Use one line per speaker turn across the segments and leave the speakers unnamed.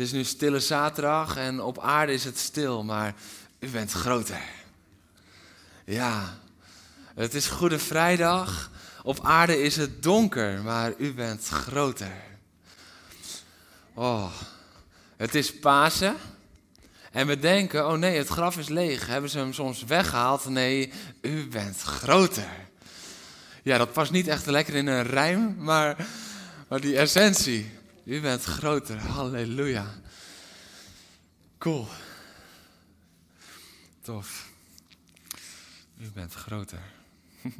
Het is nu stille zaterdag en op aarde is het stil, maar u bent groter. Ja, het is Goede Vrijdag. Op aarde is het donker, maar u bent groter. Oh, het is Pasen. En we denken, oh nee, het graf is leeg. Hebben ze hem soms weggehaald? Nee, u bent groter. Ja, dat past niet echt lekker in een rijm, maar, maar die essentie. U bent groter, halleluja. Cool. Tof. U bent groter.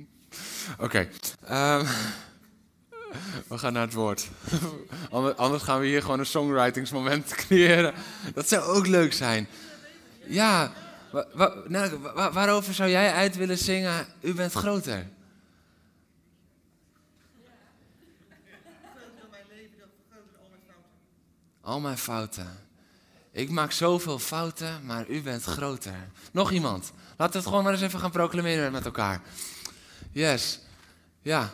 Oké, ehm, we gaan naar het woord. Ander- Anders gaan we hier gewoon een songwritingsmoment creëren. Dat zou ook leuk zijn. Ja, wa- wa- wa- waarover zou jij uit willen zingen? U bent groter. Al mijn fouten. Ik maak zoveel fouten, maar u bent groter. Nog iemand? Laten we het gewoon maar eens even gaan proclameren met elkaar. Yes. Ja.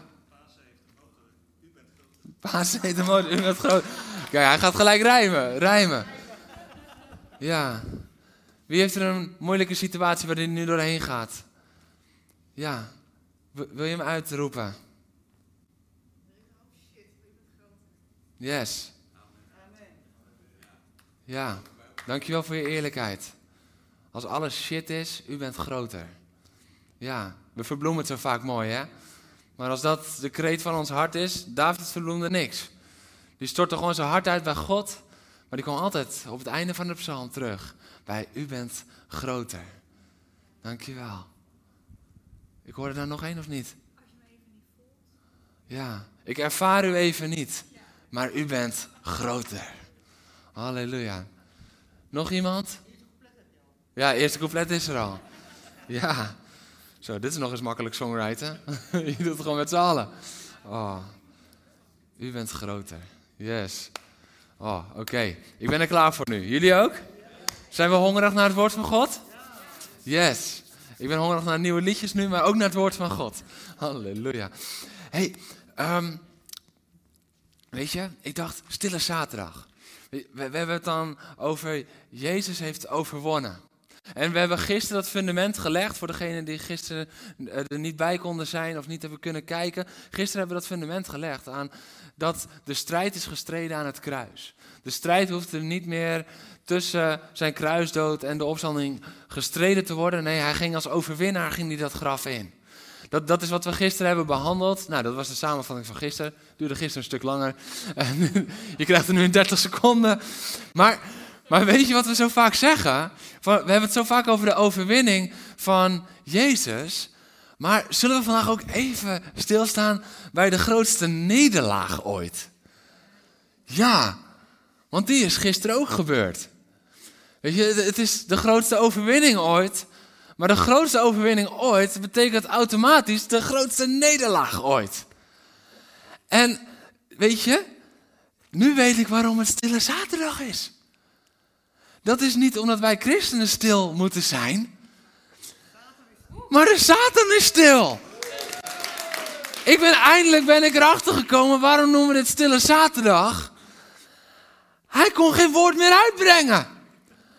Paas heet de motor, u bent groter. Kijk, hij gaat gelijk rijmen. Rijmen. Ja. Wie heeft er een moeilijke situatie waar hij nu doorheen gaat? Ja. Wil je hem uitroepen? Yes. Ja, dankjewel voor je eerlijkheid. Als alles shit is, u bent groter. Ja, we verbloemen het zo vaak mooi, hè? Maar als dat de kreet van ons hart is, David verbloemde niks. Die stortte gewoon zijn hart uit bij God, maar die kwam altijd op het einde van de psalm terug. Bij u bent groter. Dankjewel. Ik hoorde daar nog één of niet? Ja, ik ervaar u even niet, maar u bent groter. Halleluja. Nog iemand? Ja, eerste couplet is er al. Ja. Zo, dit is nog eens makkelijk songwriten. Je doet het gewoon met z'n allen. Oh. U bent groter. Yes. Oh, oké. Ik ben er klaar voor nu. Jullie ook? Zijn we hongerig naar het woord van God? Yes. Ik ben hongerig naar nieuwe liedjes nu, maar ook naar het woord van God. Halleluja. hey, ehm, weet je, ik dacht, stille zaterdag. We, hebben het dan over Jezus heeft overwonnen. En we hebben gisteren dat fundament gelegd voor degenen die gisteren eh, er niet bij konden zijn of niet hebben kunnen kijken. Gisteren hebben we dat fundament gelegd aan dat de strijd is gestreden aan het kruis. De strijd hoeft er niet meer tussen zijn kruisdood en de opstanding gestreden te worden. Nee, hij ging als overwinnaar ging hij dat graf in. Dat, dat is wat we gisteren hebben behandeld. Nou, dat was de samenvatting van gisteren. Duurde gisteren een stuk langer. Je krijgt er nu in 30 seconden. Maar, maar weet je wat we zo vaak zeggen? We hebben het zo vaak over de overwinning van Jezus. Maar zullen we vandaag ook even stilstaan bij de grootste nederlaag ooit? Ja, want die is gisteren ook gebeurd. Weet je, het is de grootste overwinning ooit. Maar de grootste overwinning ooit betekent automatisch de grootste nederlaag ooit. En weet je, nu weet ik waarom het stille zaterdag is. Dat is niet omdat wij christenen stil moeten zijn. Maar de Satan is stil. Ik ben eindelijk ben ik erachter gekomen waarom noemen we dit stille zaterdag. Hij kon geen woord meer uitbrengen.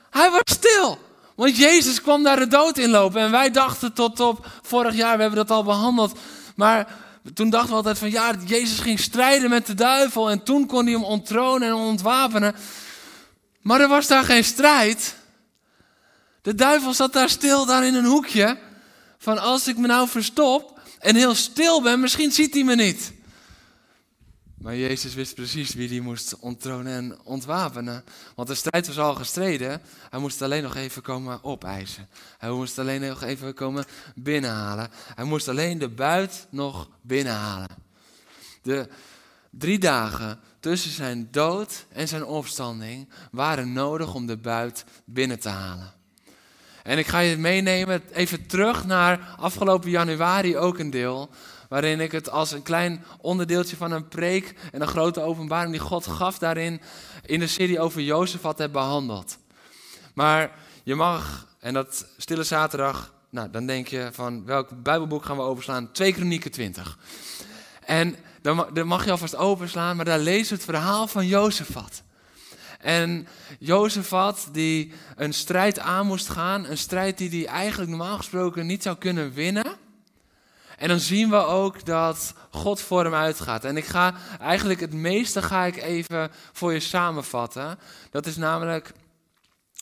Hij was stil. Want Jezus kwam daar de dood in lopen. En wij dachten tot op vorig jaar, we hebben dat al behandeld. Maar toen dachten we altijd van ja, Jezus ging strijden met de duivel. En toen kon hij hem onttronen en ontwapenen. Maar er was daar geen strijd. De duivel zat daar stil, daar in een hoekje. Van als ik me nou verstop en heel stil ben, misschien ziet hij me niet. Maar Jezus wist precies wie die moest onttronen en ontwapenen. Want de strijd was al gestreden. Hij moest alleen nog even komen opeisen. Hij moest alleen nog even komen binnenhalen. Hij moest alleen de buit nog binnenhalen. De drie dagen tussen zijn dood en zijn opstanding waren nodig om de buit binnen te halen. En ik ga je meenemen even terug naar afgelopen januari ook een deel. Waarin ik het als een klein onderdeeltje van een preek en een grote openbaring die God gaf daarin in de serie over Jozef had heb behandeld. Maar je mag, en dat stille zaterdag, nou dan denk je van welk Bijbelboek gaan we overslaan? 2 Kronieken 20. En dan mag je alvast openslaan, maar daar lezen we het verhaal van Jozefat. En Jozefat die een strijd aan moest gaan, een strijd die hij eigenlijk normaal gesproken niet zou kunnen winnen. En dan zien we ook dat God voor hem uitgaat. En ik ga eigenlijk het meeste ga ik even voor je samenvatten. Dat is namelijk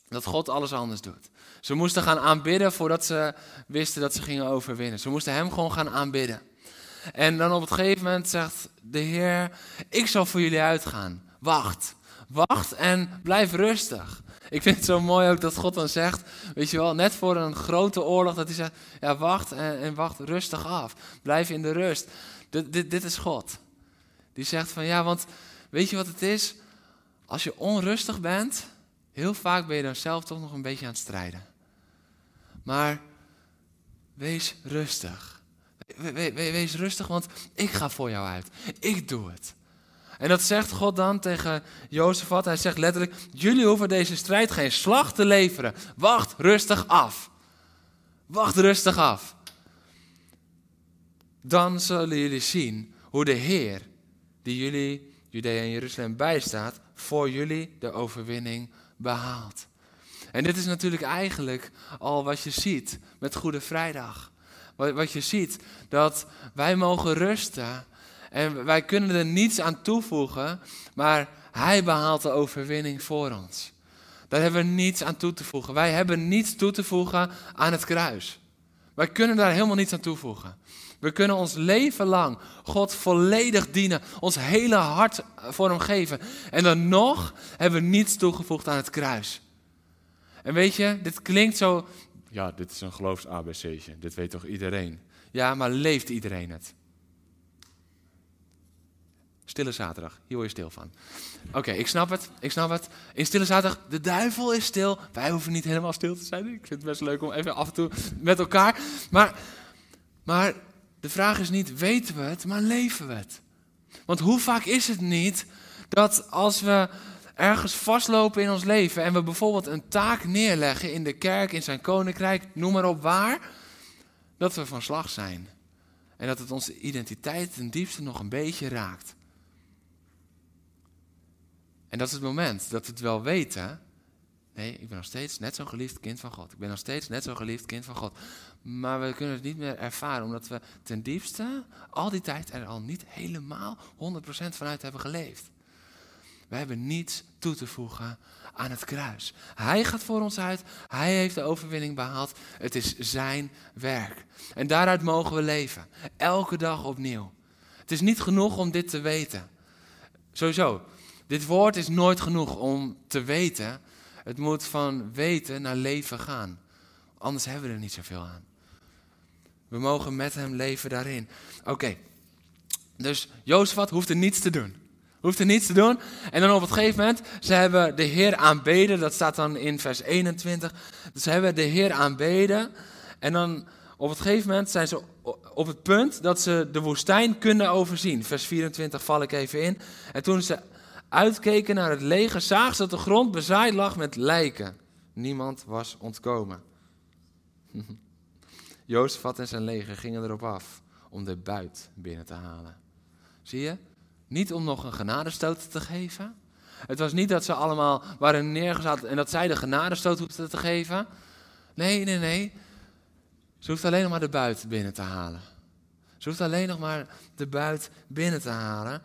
dat God alles anders doet. Ze moesten gaan aanbidden voordat ze wisten dat ze gingen overwinnen. Ze moesten hem gewoon gaan aanbidden. En dan op het gegeven moment zegt de Heer, ik zal voor jullie uitgaan. Wacht, wacht en blijf rustig. Ik vind het zo mooi ook dat God dan zegt, weet je wel, net voor een grote oorlog, dat hij zegt, ja wacht en, en wacht rustig af. Blijf in de rust. Dit, dit, dit is God. Die zegt van ja, want weet je wat het is? Als je onrustig bent, heel vaak ben je dan zelf toch nog een beetje aan het strijden. Maar wees rustig. wees rustig, want ik ga voor jou uit. Ik doe het. En dat zegt God dan tegen Jozefat. Hij zegt letterlijk: Jullie hoeven deze strijd geen slag te leveren. Wacht rustig af. Wacht rustig af. Dan zullen jullie zien hoe de Heer, die jullie, Judea en Jeruzalem bijstaat, voor jullie de overwinning behaalt. En dit is natuurlijk eigenlijk al wat je ziet met Goede Vrijdag. Wat je ziet, dat wij mogen rusten en wij kunnen er niets aan toevoegen, maar Hij behaalt de overwinning voor ons. Daar hebben we niets aan toe te voegen. Wij hebben niets toe te voegen aan het kruis. Wij kunnen daar helemaal niets aan toevoegen. We kunnen ons leven lang God volledig dienen, ons hele hart voor Hem geven. En dan nog hebben we niets toegevoegd aan het kruis. En weet je, dit klinkt zo. Ja, dit is een geloofs-ABC'tje. Dit weet toch iedereen? Ja, maar leeft iedereen het? Stille zaterdag, hier word je stil van. Oké, ik snap het, ik snap het. In stille zaterdag, de duivel is stil. Wij hoeven niet helemaal stil te zijn. Ik vind het best leuk om even af en toe met elkaar. Maar, maar de vraag is niet, weten we het, maar leven we het? Want hoe vaak is het niet dat als we ergens vastlopen in ons leven en we bijvoorbeeld een taak neerleggen in de kerk, in zijn koninkrijk, noem maar op waar, dat we van slag zijn. En dat het onze identiteit ten diepste nog een beetje raakt. En dat is het moment dat we het wel weten. Nee, ik ben nog steeds net zo'n geliefd kind van God. Ik ben nog steeds net zo'n geliefd kind van God. Maar we kunnen het niet meer ervaren, omdat we ten diepste al die tijd er al niet helemaal 100% vanuit hebben geleefd. We hebben niets toe te voegen aan het kruis. Hij gaat voor ons uit. Hij heeft de overwinning behaald. Het is zijn werk. En daaruit mogen we leven. Elke dag opnieuw. Het is niet genoeg om dit te weten. Sowieso, dit woord is nooit genoeg om te weten. Het moet van weten naar leven gaan. Anders hebben we er niet zoveel aan. We mogen met hem leven daarin. Oké, dus Jozefat hoeft er niets te doen. Hoeft er niets te doen. En dan op het gegeven moment, ze hebben de Heer aanbeden. Dat staat dan in vers 21. Dus ze hebben de Heer aanbeden. En dan op het gegeven moment zijn ze op het punt dat ze de woestijn kunnen overzien. Vers 24 val ik even in. En toen ze uitkeken naar het leger, zagen ze dat de grond bezaaid lag met lijken. Niemand was ontkomen. Jozefat en zijn leger gingen erop af om de buit binnen te halen. Zie je? Niet om nog een genadestoot te geven. Het was niet dat ze allemaal waren neergezet en dat zij de genadestoot hoefden te geven. Nee, nee, nee. Ze hoeft alleen nog maar de buit binnen te halen. Ze hoeft alleen nog maar de buit binnen te halen.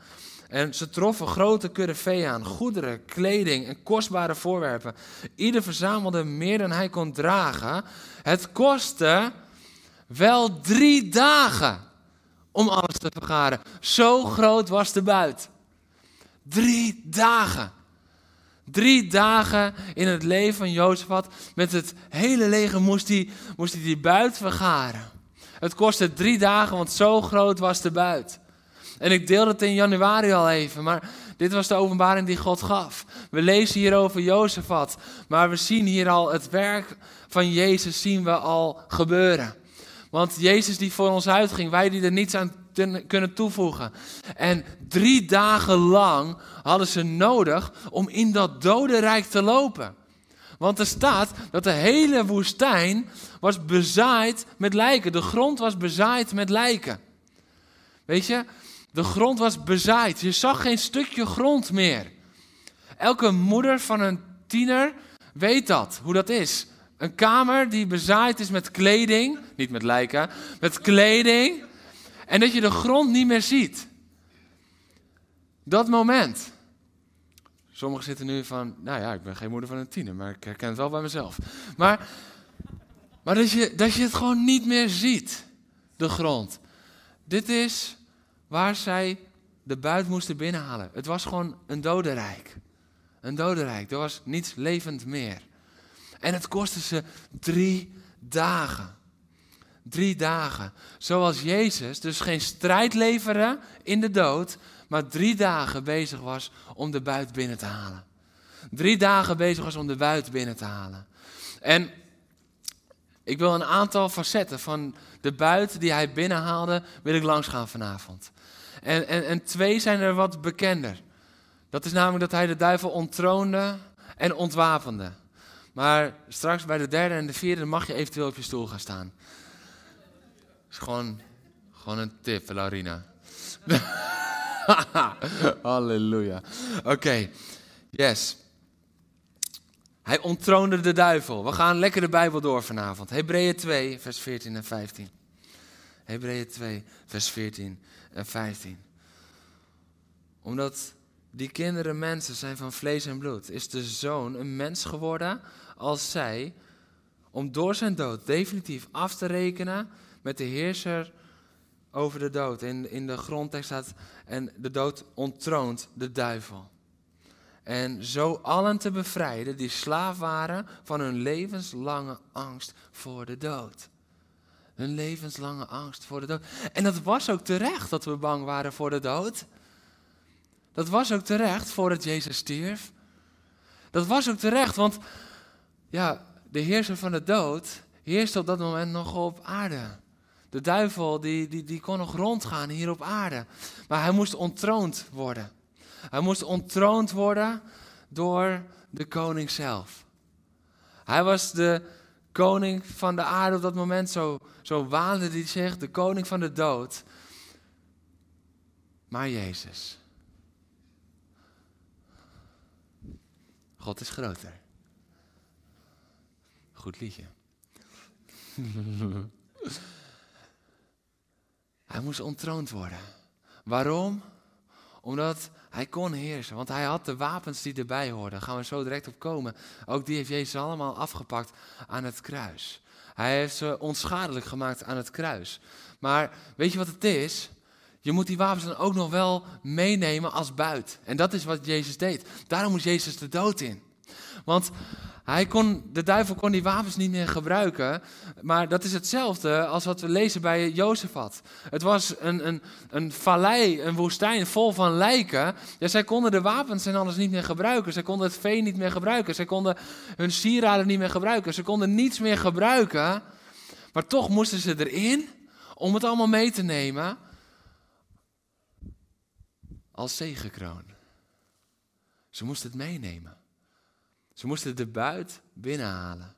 En ze troffen grote kudde vee aan, goederen, kleding en kostbare voorwerpen. Ieder verzamelde meer dan hij kon dragen. Het kostte wel drie dagen om alles te vergaren. Zo groot was de buit. Drie dagen. Drie dagen in het leven van Jozefat. Met het hele leger moest hij, moest hij die buit vergaren. Het kostte drie dagen, want zo groot was de buit. En ik deelde het in januari al even, maar dit was de openbaring die God gaf. We lezen hier over Jozefat, maar we zien hier al het werk van Jezus zien we al gebeuren. Want Jezus die voor ons uitging, wij die er niets aan kunnen toevoegen. En drie dagen lang hadden ze nodig om in dat dodenrijk te lopen. Want er staat dat de hele woestijn was bezaaid met lijken. De grond was bezaaid met lijken. Weet je, de grond was bezaaid. Je zag geen stukje grond meer. Elke moeder van een tiener weet dat, hoe dat is. Een kamer die bezaaid is met kleding, niet met lijken, met kleding. En dat je de grond niet meer ziet. Dat moment. Sommigen zitten nu van, nou ja, ik ben geen moeder van een tiener, maar ik herken het wel bij mezelf. Maar, maar dat, je, dat je het gewoon niet meer ziet, de grond. Dit is waar zij de buit moesten binnenhalen. Het was gewoon een dodenrijk. Een dodenrijk. Er was niets levend meer. En het kostte ze drie dagen. Drie dagen. Zoals Jezus dus geen strijd leverde in de dood, maar drie dagen bezig was om de buit binnen te halen. Drie dagen bezig was om de buit binnen te halen. En ik wil een aantal facetten van de buit die hij binnenhaalde, wil ik langs gaan vanavond. En, en, en twee zijn er wat bekender. Dat is namelijk dat hij de duivel ontroonde en ontwapende. Maar straks bij de derde en de vierde mag je eventueel op je stoel gaan staan. Dat is gewoon, gewoon een tip, Laurina. Halleluja. Oké, yes. Hij onttroonde de duivel. We gaan lekker de Bijbel door vanavond. Hebreeën 2, vers 14 en 15. Hebreeën 2, vers 14 en 15. Omdat die kinderen mensen zijn van vlees en bloed, is de zoon een mens geworden als zij, om door zijn dood definitief af te rekenen met de heerser over de dood. In, in de grondtekst staat, en de dood ontroont de duivel. En zo allen te bevrijden die slaaf waren van hun levenslange angst voor de dood. Hun levenslange angst voor de dood. En dat was ook terecht dat we bang waren voor de dood. Dat was ook terecht voordat Jezus stierf. Dat was ook terecht, want ja, de heerser van de dood heerste op dat moment nog op aarde. De duivel die, die, die kon nog rondgaan hier op aarde. Maar hij moest ontroond worden. Hij moest ontroond worden door de koning zelf. Hij was de koning van de aarde op dat moment. Zo, zo waande hij zich, de koning van de dood. Maar Jezus. God is groter. Goed liedje. hij moest ontroond worden. Waarom? Omdat hij kon heersen. Want hij had de wapens die erbij hoorden. Daar gaan we zo direct op komen. Ook die heeft Jezus allemaal afgepakt aan het kruis. Hij heeft ze onschadelijk gemaakt aan het kruis. Maar weet je wat het is? Je moet die wapens dan ook nog wel meenemen als buit. En dat is wat Jezus deed. Daarom moest Jezus de dood in. Want hij kon, de duivel kon die wapens niet meer gebruiken. Maar dat is hetzelfde als wat we lezen bij Jozefat. Het was een, een, een vallei, een woestijn vol van lijken. Ja, zij konden de wapens en alles niet meer gebruiken. Zij konden het vee niet meer gebruiken. Zij konden hun sieraden niet meer gebruiken. Ze konden niets meer gebruiken. Maar toch moesten ze erin om het allemaal mee te nemen als zegenkroon. Ze moesten het meenemen. Ze moesten de buit binnenhalen.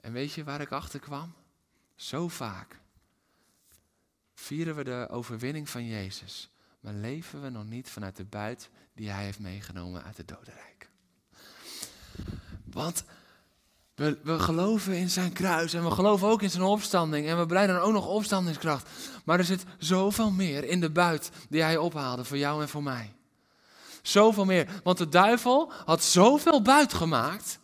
En weet je waar ik achter kwam? Zo vaak vieren we de overwinning van Jezus, maar leven we nog niet vanuit de buit die Hij heeft meegenomen uit het dodenrijk. Want we, we geloven in zijn kruis en we geloven ook in zijn opstanding en we breiden ook nog opstandingskracht. Maar er zit zoveel meer in de buit die Hij ophaalde voor jou en voor mij. Zoveel meer. Want de duivel had zoveel buit gemaakt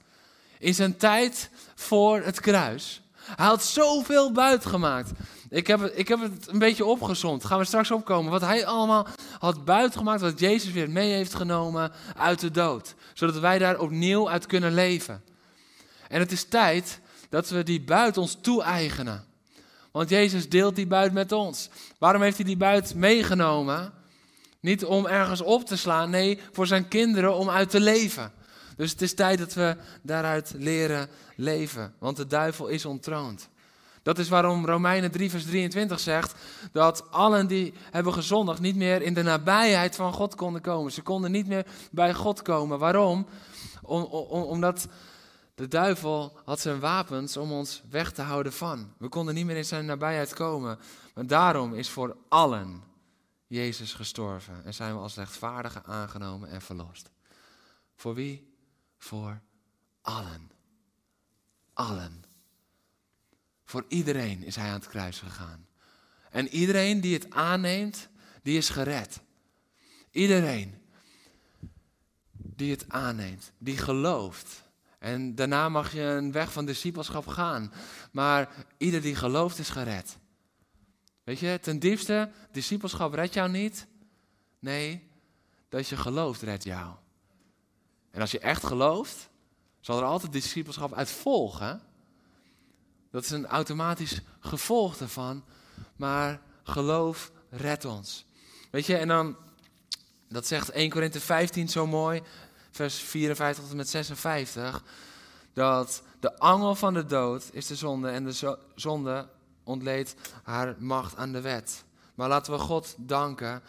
in zijn tijd voor het kruis. Hij had zoveel buit gemaakt. Ik heb, ik heb het een beetje opgezond. Gaan we straks opkomen. Wat hij allemaal had buit gemaakt. Wat Jezus weer mee heeft genomen uit de dood. Zodat wij daar opnieuw uit kunnen leven. En het is tijd dat we die buit ons toe-eigenen. Want Jezus deelt die buit met ons. Waarom heeft hij die buit meegenomen? Niet om ergens op te slaan, nee, voor zijn kinderen om uit te leven. Dus het is tijd dat we daaruit leren leven, want de duivel is ontroond. Dat is waarom Romeinen 3, vers 23 zegt dat allen die hebben gezondigd niet meer in de nabijheid van God konden komen. Ze konden niet meer bij God komen. Waarom? Om, om, omdat de duivel had zijn wapens om ons weg te houden van. We konden niet meer in zijn nabijheid komen. Maar daarom is voor allen Jezus gestorven en zijn we als rechtvaardigen aangenomen en verlost. Voor wie? Voor allen. Allen. Voor iedereen is hij aan het kruis gegaan. En iedereen die het aanneemt, die is gered. Iedereen die het aanneemt, die gelooft. En daarna mag je een weg van discipelschap gaan. Maar ieder die gelooft is gered. Weet je, ten diepste, discipelschap redt jou niet. Nee, dat je gelooft redt jou. En als je echt gelooft, zal er altijd discipelschap uit volgen. Dat is een automatisch gevolg daarvan. Maar geloof redt ons. Weet je, en dan, dat zegt 1 Korinthe 15 zo mooi, vers 54 tot en met 56. Dat de angel van de dood is de zonde en de zonde ontleed haar macht aan de wet. Maar laten we God danken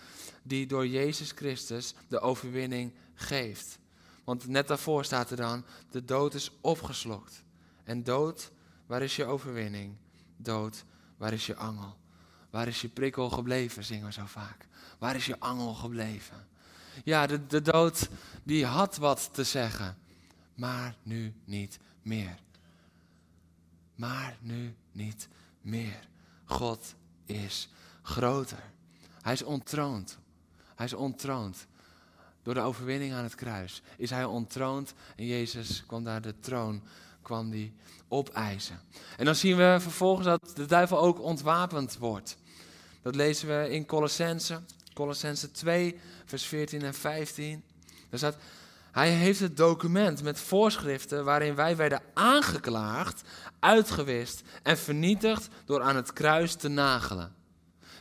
die door Jezus Christus de overwinning geeft. Want net daarvoor staat er dan, de dood is opgeslokt. En dood, waar is je overwinning? Dood, waar is je angel? Waar is je prikkel gebleven, zingen we zo vaak. Waar is je angel gebleven? Ja, de, de dood, die had wat te zeggen. Maar nu niet meer. Maar nu niet meer. God is groter. Hij is ontroond. Hij is ontroond. Door de overwinning aan het kruis is hij ontroond en Jezus kwam daar de troon, kwam die opeisen. En dan zien we vervolgens dat de duivel ook ontwapend wordt. Dat lezen we in Colossense, Colossense 2, vers 14 en 15. Daar staat, hij heeft het document met voorschriften waarin wij werden aangeklaagd, uitgewist en vernietigd door aan het kruis te nagelen.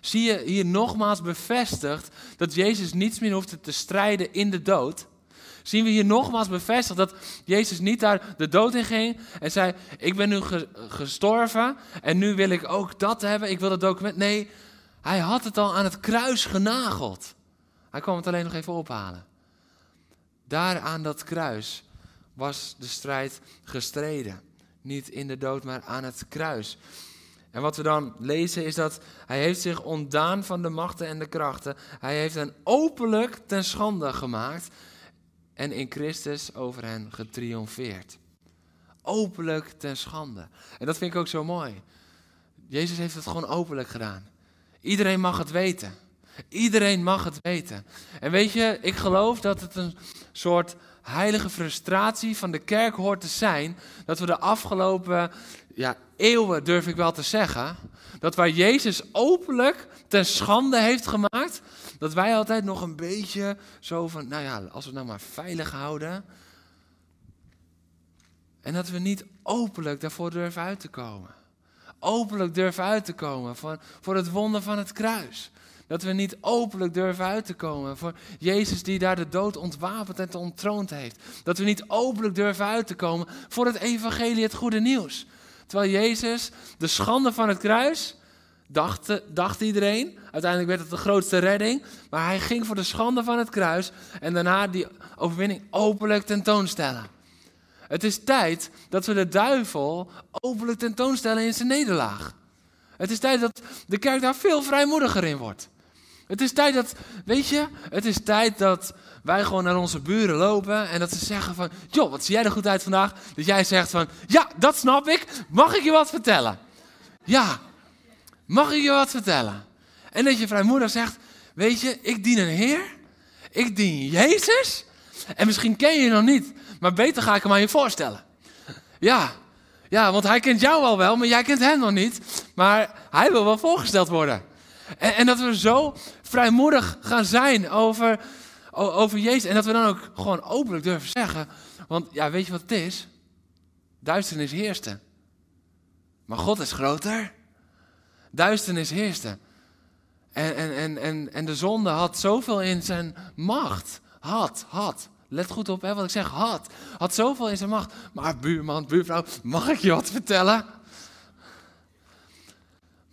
Zie je hier nogmaals bevestigd dat Jezus niets meer hoefde te strijden in de dood? Zien we hier nogmaals bevestigd dat Jezus niet daar de dood in ging en zei: Ik ben nu gestorven en nu wil ik ook dat hebben, ik wil dat document. Nee, hij had het al aan het kruis genageld. Hij kwam het alleen nog even ophalen. Daar aan dat kruis was de strijd gestreden. Niet in de dood, maar aan het kruis. En wat we dan lezen is dat hij heeft zich ontdaan van de machten en de krachten. Hij heeft hen openlijk ten schande gemaakt en in Christus over hen getriomfeerd. Openlijk ten schande. En dat vind ik ook zo mooi. Jezus heeft het gewoon openlijk gedaan. Iedereen mag het weten. Iedereen mag het weten. En weet je, ik geloof dat het een soort heilige frustratie van de kerk hoort te zijn. Dat we de afgelopen ja, eeuwen, durf ik wel te zeggen, dat waar Jezus openlijk ten schande heeft gemaakt, dat wij altijd nog een beetje zo van, nou ja, als we het nou maar veilig houden. En dat we niet openlijk daarvoor durven uit te komen. Openlijk durven uit te komen voor, voor het wonder van het kruis. Dat we niet openlijk durven uit te komen voor Jezus die daar de dood ontwapend en ontroond heeft. Dat we niet openlijk durven uit te komen voor het evangelie, het goede nieuws. Terwijl Jezus de schande van het kruis, dacht, dacht iedereen, uiteindelijk werd het de grootste redding, maar hij ging voor de schande van het kruis en daarna die overwinning openlijk tentoonstellen. Het is tijd dat we de duivel openlijk tentoonstellen in zijn nederlaag. Het is tijd dat de kerk daar veel vrijmoediger in wordt. Het is tijd dat, weet je, het is tijd dat wij gewoon naar onze buren lopen en dat ze zeggen van, joh, wat zie jij er goed uit vandaag? Dat jij zegt van, ja, dat snap ik, mag ik je wat vertellen? Ja, mag ik je wat vertellen? En dat je vrijmoedig zegt, weet je, ik dien een Heer, ik dien Jezus en misschien ken je je nog niet, maar beter ga ik hem aan je voorstellen. Ja, ja, want hij kent jou al wel, maar jij kent hem nog niet, maar hij wil wel voorgesteld worden. En, en, dat we zo vrijmoedig gaan zijn over, over Jezus. En dat we dan ook gewoon openlijk durven zeggen. Want ja, weet je wat het is? Duisternis heerste. Maar God is groter. Duisternis heerste. En, en, en, en, en de zonde had zoveel in zijn macht. Had, had. Let goed op hè, wat ik zeg, had. Had zoveel in zijn macht. Maar buurman, buurvrouw, mag ik je wat vertellen?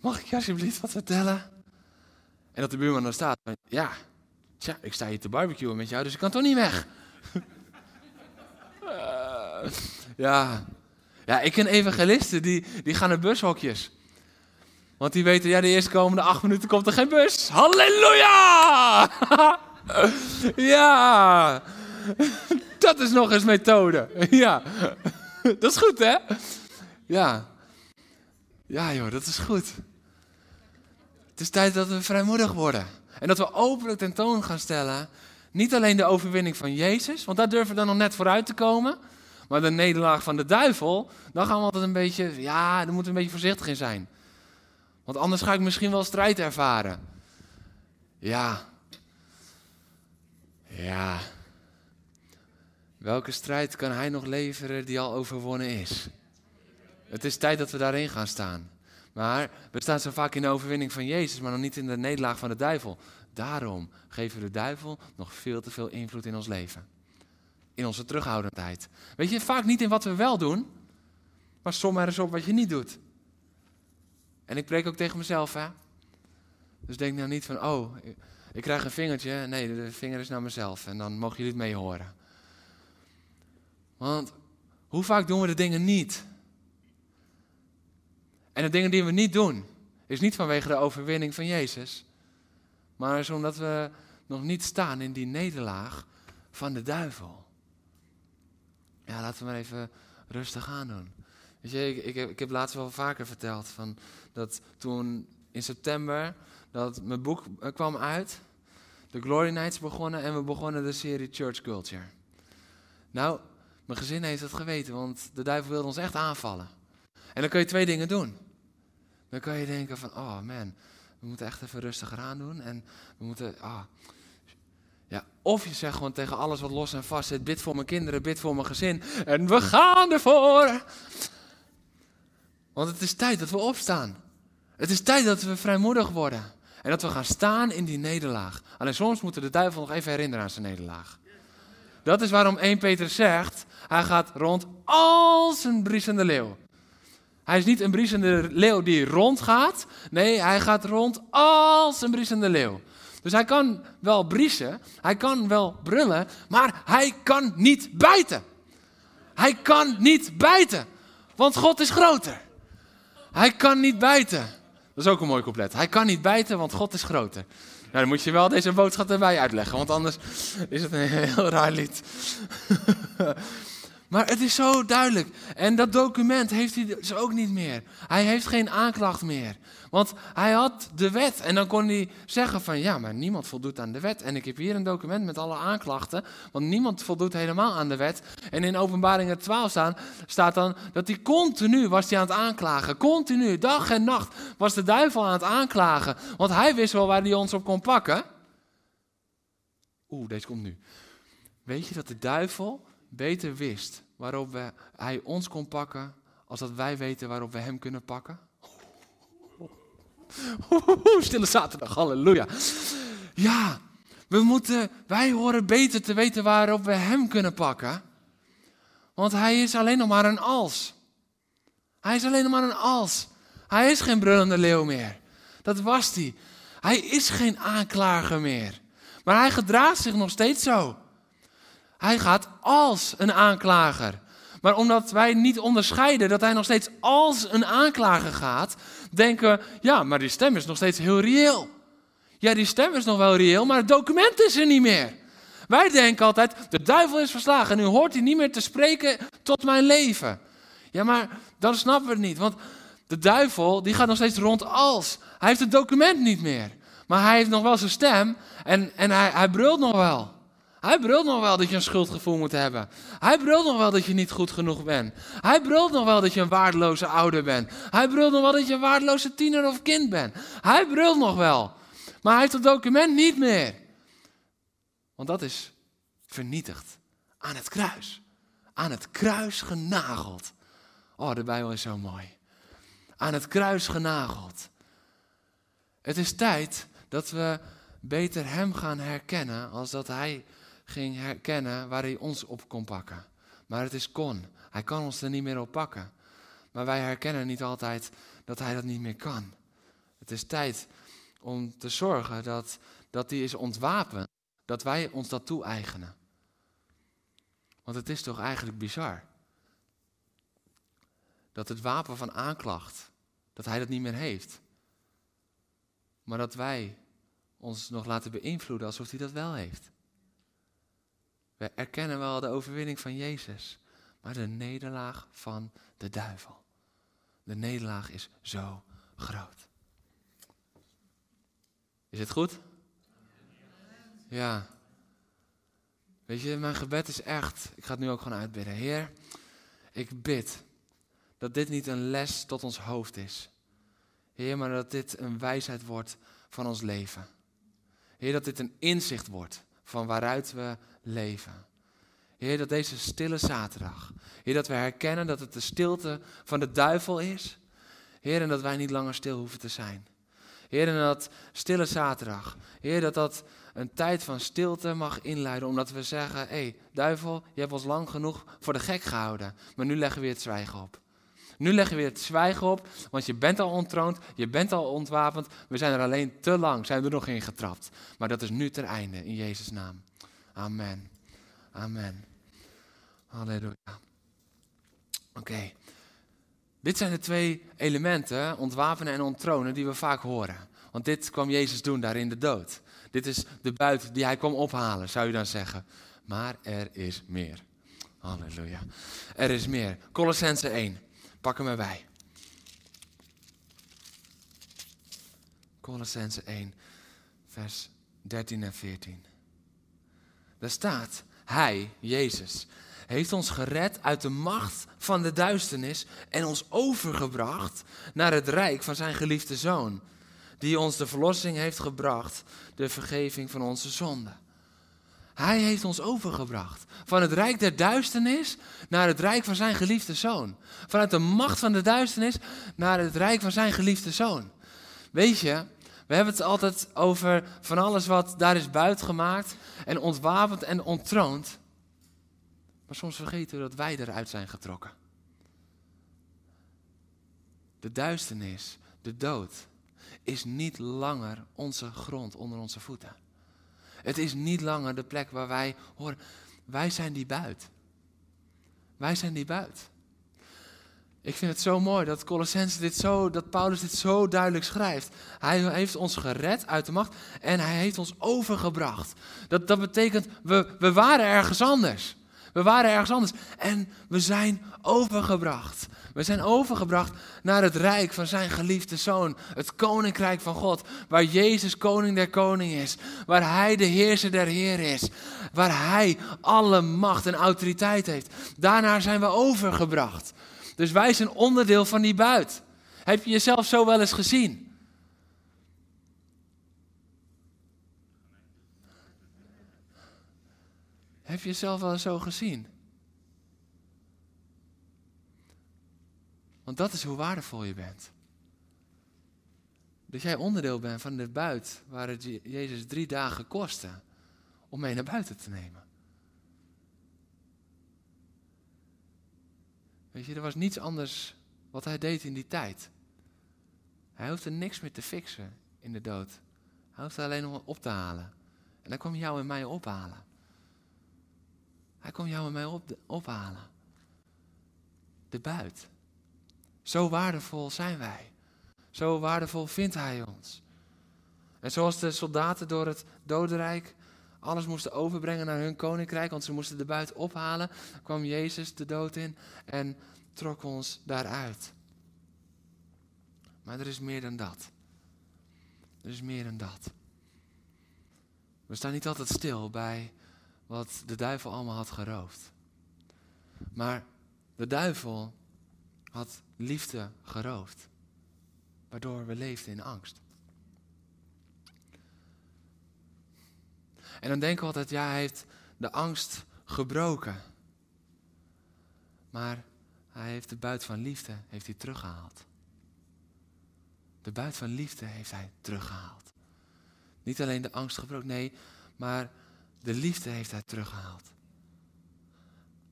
Mag ik je alsjeblieft wat vertellen? En dat de buurman dan staat. Ja, tja, ik sta hier te barbecuen met jou, dus ik kan toch niet weg? uh, ja. ja, ik ken evangelisten die, die gaan naar bushokjes. Want die weten, ja, de eerste komende acht minuten komt er geen bus. Halleluja! ja, dat is nog eens methode. ja, dat is goed, hè? Ja. Ja, joh, dat is goed. Is tijd dat we vrijmoedig worden. En dat we openlijk tentoon gaan stellen. Niet alleen de overwinning van Jezus, want daar durven we dan nog net vooruit te komen. Maar de nederlaag van de duivel, dan gaan we altijd een beetje, ja, daar moeten we een beetje voorzichtig in zijn. Want anders ga ik misschien wel strijd ervaren. Ja. Ja. Welke strijd kan hij nog leveren die al overwonnen is? Het is tijd dat we daarin gaan staan. Maar we staan zo vaak in de overwinning van Jezus, maar nog niet in de nederlaag van de duivel. Daarom geven we de duivel nog veel te veel invloed in ons leven. In onze terughoudendheid. Weet je, vaak niet in wat we wel doen, maar som er eens op wat je niet doet. En ik preek ook tegen mezelf, hè. Dus denk nou niet van, oh, ik, krijg een vingertje. Nee, de vinger is naar mezelf. En dan mogen jullie het mee horen. Want hoe vaak doen we de dingen niet? En de dingen die we niet doen, is niet vanwege de overwinning van Jezus, maar is omdat we nog niet staan in die nederlaag van de duivel. Ja, laten we maar even rustig aan doen. Weet je, ik, ik, heb, laatst wel vaker verteld van dat toen in september dat mijn boek eh, kwam uit, de Glory Nights begonnen en we begonnen de serie Church Culture. Nou, mijn gezin heeft het geweten, want de duivel wilde ons echt aanvallen. En dan kun je twee dingen doen. Dan kan je denken van, oh man, we moeten echt even rustiger aan doen. En we moeten, ah. Ja, of je zegt gewoon tegen alles wat los en vast zit, bid voor mijn kinderen, bid voor mijn gezin. En we gaan ervoor. Want het is tijd dat we opstaan. Het is tijd dat we vrijmoedig worden. En dat we gaan staan in die nederlaag. Alleen soms moeten de duivel nog even herinneren aan zijn nederlaag. Dat is waarom 1 Peter zegt, hij gaat rond als een briesende leeuw. Hij is niet een briesende leeuw die rondgaat. Nee, hij gaat rond als een briesende leeuw. Dus hij kan wel briesen, hij kan wel brullen, maar hij kan niet bijten. Hij kan niet bijten, want God is groter. Hij kan niet bijten. Dat is ook een mooi couplet. Hij kan niet bijten, want God is groter. Nou, dan moet je wel deze boodschap erbij uitleggen, want anders is het een heel raar lied. Maar het is zo duidelijk. En dat document heeft hij dus ook niet meer. Hij heeft geen aanklacht meer. Want hij had de wet. En dan kon hij zeggen van ja, maar niemand voldoet aan de wet. En ik heb hier een document met alle aanklachten. Want niemand voldoet helemaal aan de wet. En in openbaringen 12 staan, staat dan dat hij continu was hij aan het aanklagen. Continu, dag en nacht was de duivel aan het aanklagen. Want hij wist wel waar hij ons op kon pakken. Oeh, deze komt nu. Weet je dat de duivel beter wist waarop we, hij ons kon pakken, als dat wij weten waarop we hem kunnen pakken? Stille zaterdag, halleluja. Ja, we moeten, wij horen beter te weten waarop we hem kunnen pakken. Want hij is alleen nog maar een als. Hij is alleen nog maar een als. Hij is geen brullende leeuw meer. Dat was hij. Hij is geen aanklager meer. Maar hij gedraagt zich nog steeds zo. Hij gaat als een aanklager. Maar omdat wij niet onderscheiden dat hij nog steeds als een aanklager gaat, denken we, ja, maar die stem is nog steeds heel reëel. Ja, die stem is nog wel reëel, maar het document is er niet meer. Wij denken altijd, de duivel is verslagen en nu hoort hij niet meer te spreken tot mijn leven. Ja, maar dan snappen we het niet, want de duivel die gaat nog steeds rond als. Hij heeft het document niet meer, maar hij heeft nog wel zijn stem en, en hij, hij brult nog wel. Hij brult nog wel dat je een schuldgevoel moet hebben. Hij brult nog wel dat je niet goed genoeg bent. Hij brult nog wel dat je een waardeloze ouder bent. Hij brult nog wel dat je een waardeloze tiener of kind bent. Hij brult nog wel. Maar hij heeft het document niet meer. Want dat is vernietigd. Aan het kruis. Aan het kruis genageld. Oh, de Bijbel is zo mooi. Aan het kruis genageld. Het is tijd dat we beter Hem gaan herkennen als dat Hij ging herkennen waar Hij ons op kon pakken. Maar het is kon. Hij kan ons er niet meer op pakken. Maar wij herkennen niet altijd dat Hij dat niet meer kan. Het is tijd om te zorgen dat, dat die is ontwapend. Dat wij ons dat toe-eigenen. Want het is toch eigenlijk bizar. Dat het wapen van aanklacht, dat hij dat niet meer heeft. Maar dat wij ons nog laten beïnvloeden alsof hij dat wel heeft. We erkennen wel de overwinning van Jezus, maar de nederlaag van de duivel. De nederlaag is zo groot. Is het goed? Ja. Weet je, mijn gebed is echt, ik ga het nu ook gewoon uitbidden. Heer, ik bid dat dit niet een les tot ons hoofd is. Heer, maar dat dit een wijsheid wordt van ons leven. Heer, dat dit een inzicht wordt van waaruit we leven. Heer, dat deze stille zaterdag, Heer, dat we herkennen dat het de stilte van de duivel is. Heer, en dat wij niet langer stil hoeven te zijn. Heer, en dat stille zaterdag, Heer, dat dat een tijd van stilte mag inluiden, omdat we zeggen, hé, hey, duivel, je hebt ons lang genoeg voor de gek gehouden, maar nu leggen we weer het zwijgen op. Nu leggen we weer het zwijgen op, want je bent al ontroond, je bent al ontwapend, we zijn er alleen te lang, zijn er nog in getrapt. Maar dat is nu ter einde, in Jezus' naam. Amen. Amen. Halleluja. Oké. Dit zijn de twee elementen, ontwapenen en onttronen, die we vaak horen. Want dit kwam Jezus doen daar in de dood. Dit is de buit die hij kwam ophalen, zou je dan zeggen. Maar er is meer. Halleluja. Er is meer. Colossense 1. Pak hem erbij. Colossense 1, vers 13 en 14. Daar staat, Hij, Jezus, heeft ons gered uit de macht van de duisternis en ons overgebracht naar het rijk van zijn geliefde Zoon, die ons de verlossing heeft gebracht, de vergeving van onze zonden. Hij heeft ons overgebracht van het rijk der duisternis naar het rijk van zijn geliefde zoon. Vanuit de macht van de duisternis naar het rijk van zijn geliefde zoon. Weet je, we hebben het altijd over van alles wat daar is buitgemaakt en ontwapend en onttroond. Maar soms vergeten we dat wij eruit zijn getrokken. De duisternis, de dood, is niet langer onze grond onder onze voeten. Het is niet langer de plek waar wij horen. Wij zijn die buit. Wij zijn die buit. Ik vind het zo mooi dat Colossense dit zo, dat Paulus dit zo duidelijk schrijft. Hij heeft ons gered uit de macht en hij heeft ons overgebracht. Dat, dat betekent, we, we waren ergens anders. We waren ergens anders en we zijn overgebracht. We zijn overgebracht naar het rijk van zijn geliefde zoon, het koninkrijk van God, waar Jezus koning der koning is, waar hij de heerser der heer is, waar hij alle macht en autoriteit heeft. Daarna zijn we overgebracht. Dus wij zijn onderdeel van die buit. Heb je jezelf zo wel eens gezien? Heb je jezelf wel eens zo gezien? Want dat is hoe waardevol je bent. Dat jij onderdeel bent van de buit waar het Jezus drie dagen kostte om mee naar buiten te nemen. Weet je, er was niets anders wat hij deed in die tijd. Hij hoefde niks meer te fixen in de dood. Hij hoefde alleen nog op te halen. En dan kwam jou en mij ophalen. Hij kwam jou en mij op, ophalen. De buit. Zo waardevol zijn wij. Zo waardevol vindt hij ons. En zoals de soldaten door het dodenrijk alles moesten overbrengen naar hun koninkrijk, want ze moesten de buit ophalen, kwam Jezus de dood in en trok ons daaruit. Maar er is meer dan dat. Er is meer dan dat. We staan niet altijd stil bij wat de duivel allemaal had geroofd. Maar de duivel had liefde geroofd, waardoor we leefden in angst. En dan denken we altijd, ja, hij heeft de angst gebroken. Maar hij heeft de buit van liefde heeft hij teruggehaald. De buit van liefde heeft hij teruggehaald. Niet alleen de angst gebroken, nee, maar de liefde heeft hij teruggehaald.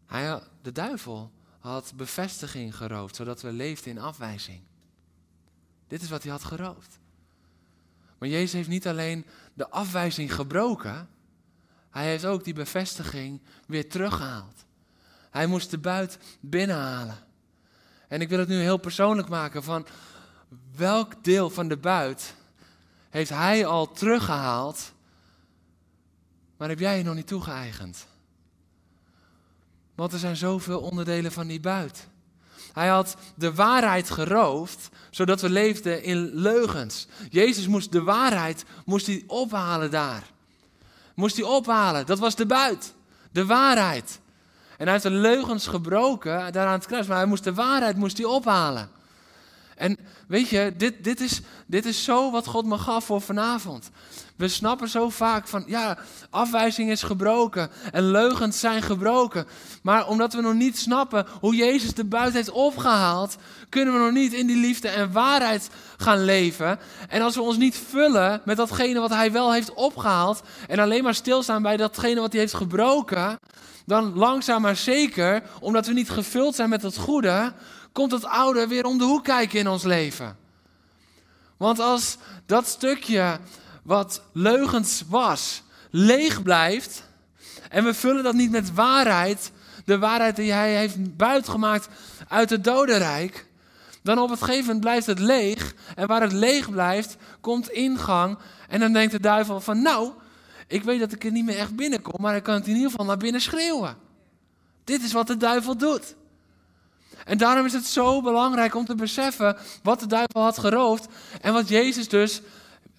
Hij, de duivel had bevestiging geroofd, zodat we leefden in afwijzing. Dit is wat hij had geroofd. Maar Jezus heeft niet alleen de afwijzing gebroken, hij heeft ook die bevestiging weer teruggehaald. Hij moest de buit binnenhalen. En ik wil het nu heel persoonlijk maken van welk deel van de buit heeft hij al teruggehaald, maar heb jij je nog niet toegeëigend? Want er zijn zoveel onderdelen van die buit. Hij had de waarheid geroofd, zodat we leefden in leugens. Jezus moest de waarheid moest hij ophalen daar. Moest hij ophalen, dat was de buit. De waarheid. En hij heeft de leugens gebroken daar aan het kruis, maar hij moest de waarheid moest hij ophalen. En weet je, dit, dit, is, dit is zo wat God me gaf voor vanavond. We snappen zo vaak van, ja, afwijzing is gebroken en leugens zijn gebroken. Maar omdat we nog niet snappen hoe Jezus de buit heeft opgehaald, kunnen we nog niet in die liefde en waarheid gaan leven. En als we ons niet vullen met datgene wat Hij wel heeft opgehaald en alleen maar stilstaan bij datgene wat Hij heeft gebroken, dan langzaam maar zeker, omdat we niet gevuld zijn met het goede, komt het oude weer om de hoek kijken in ons leven. Want als dat stukje wat leugens was, leeg blijft en we vullen dat niet met waarheid, de waarheid die hij heeft buitgemaakt uit het dodenrijk, dan op het gegeven moment blijft het leeg en waar het leeg blijft, komt ingang en dan denkt de duivel van nou, ik weet dat ik er niet meer echt binnenkom, maar ik kan het in ieder geval naar binnen schreeuwen. Dit is wat de duivel doet. En daarom is het zo belangrijk om te beseffen wat de duivel had geroofd en wat Jezus dus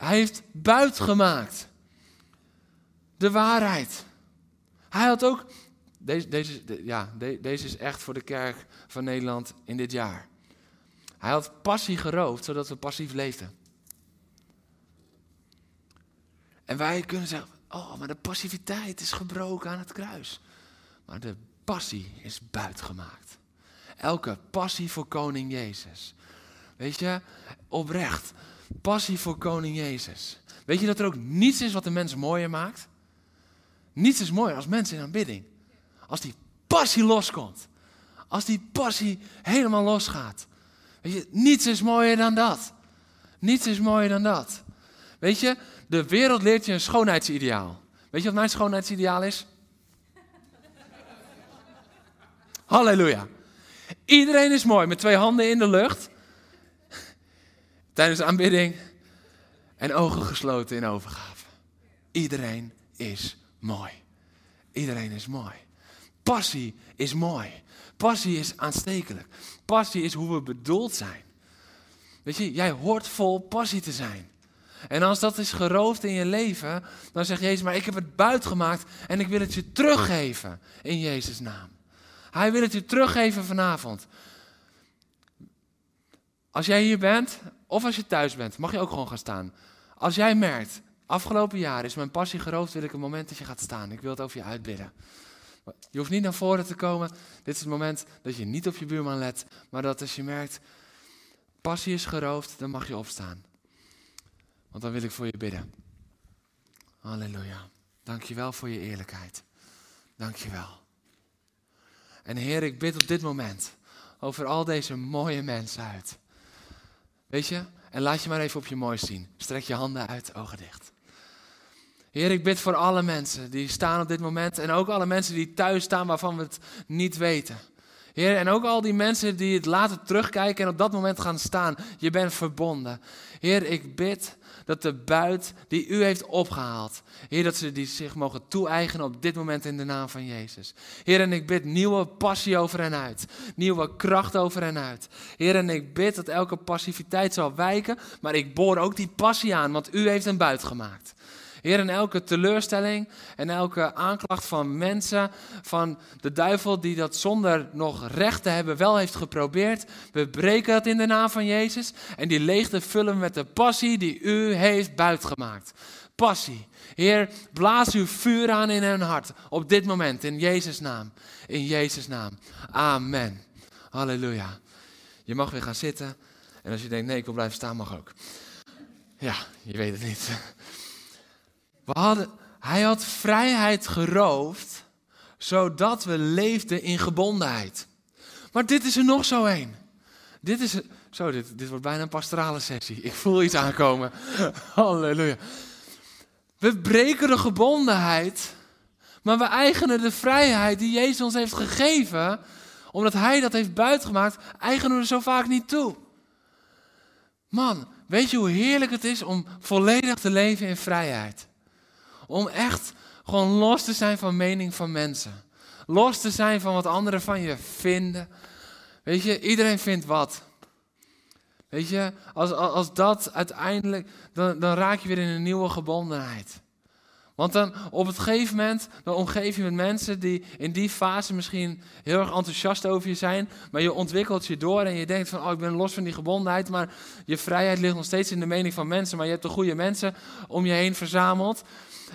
heeft buitgemaakt. De waarheid. Hij had ook, deze, deze, ja, deze is echt voor de kerk van Nederland in dit jaar. Hij had passie geroofd, zodat we passief leefden. En wij kunnen zeggen, oh, maar de passiviteit is gebroken aan het kruis. Maar de passie is buitgemaakt. Elke passie voor koning Jezus. Weet je, oprecht. Passie voor koning Jezus. Weet je dat er ook niets is wat een mens mooier maakt? Niets is mooier als mensen in aanbidding. Als die passie loskomt. Als die passie helemaal losgaat. Weet je, niets is mooier dan dat. Niets is mooier dan dat. Weet je, de wereld leert je een schoonheidsideaal. Weet je wat mijn schoonheidsideaal is? Halleluja. Iedereen is mooi met twee handen in de lucht. Tijdens de aanbidding. En ogen gesloten in overgave. Iedereen is mooi. Iedereen is mooi. Passie is mooi. Passie is aanstekelijk. Passie is hoe we bedoeld zijn. Weet je, jij hoort vol passie te zijn. En als dat is geroofd in je leven, dan zegt Jezus, maar ik heb het buitgemaakt en ik wil het je teruggeven in Jezus' naam. Hij wil het je teruggeven vanavond. Als jij hier bent, of als je thuis bent, mag je ook gewoon gaan staan. Als jij merkt, afgelopen jaar is mijn passie geroofd, wil ik een moment dat je gaat staan. Ik wil het over je uitbidden. Je hoeft niet naar voren te komen. Dit is het moment dat je niet op je buurman let, maar dat als je merkt, passie is geroofd, dan mag je opstaan. Want dan wil ik voor je bidden. Halleluja. Dank je wel voor je eerlijkheid. Dank je wel. En Heer, ik bid op dit moment over al deze mooie mensen uit. Weet je? En laat je maar even op je moois zien. Strek je handen uit, ogen dicht. Heer, ik bid voor alle mensen die staan op dit moment. En ook alle mensen die thuis staan waarvan we het niet weten. Heer, en ook al die mensen die het later terugkijken en op dat moment gaan staan. Je bent verbonden. Heer, ik bid dat de buit die u heeft opgehaald, Heer, dat ze die zich mogen toe-eigenen op dit moment in de naam van Jezus. Heer, en ik bid nieuwe passie over hen uit, nieuwe kracht over hen uit. Heer, en ik bid dat elke passiviteit zal wijken, maar ik boor ook die passie aan, want u heeft een buit gemaakt. Heer, in elke teleurstelling en elke aanklacht van mensen, van de duivel die dat zonder nog recht te hebben wel heeft geprobeerd, we breken dat in de naam van Jezus en die leegte vullen met de passie die u heeft buitgemaakt. Passie. Heer, blaas uw vuur aan in hun hart op dit moment, in Jezus' naam. In Jezus' naam. Amen. Halleluja. Je mag weer gaan zitten En als je denkt, nee, ik wil blijven staan, mag ook. Ja, je weet het niet. We hadden, hij had vrijheid geroofd, zodat we leefden in gebondenheid. Maar dit is er nog zo een. Dit is, zo, dit, dit wordt bijna een pastorale sessie. Ik voel iets aankomen. Halleluja. We breken de gebondenheid, maar we eigenen de vrijheid die Jezus ons heeft gegeven, omdat Hij dat heeft buitgemaakt, eigenen we zo vaak niet toe. Man, weet je hoe heerlijk het is om volledig te leven in vrijheid? Om echt gewoon los te zijn van mening van mensen. Los te zijn van wat anderen van je vinden. Weet je, iedereen vindt wat. Weet je, als, als dat uiteindelijk, dan, dan raak je weer in een nieuwe gebondenheid. Want dan op het gegeven moment, dan omgeef je met mensen die in die fase misschien heel erg enthousiast over je zijn. Maar je ontwikkelt je door en je denkt van, oh ik ben los van die gebondenheid. Maar je vrijheid ligt nog steeds in de mening van mensen. Maar je hebt de goede mensen om je heen verzameld.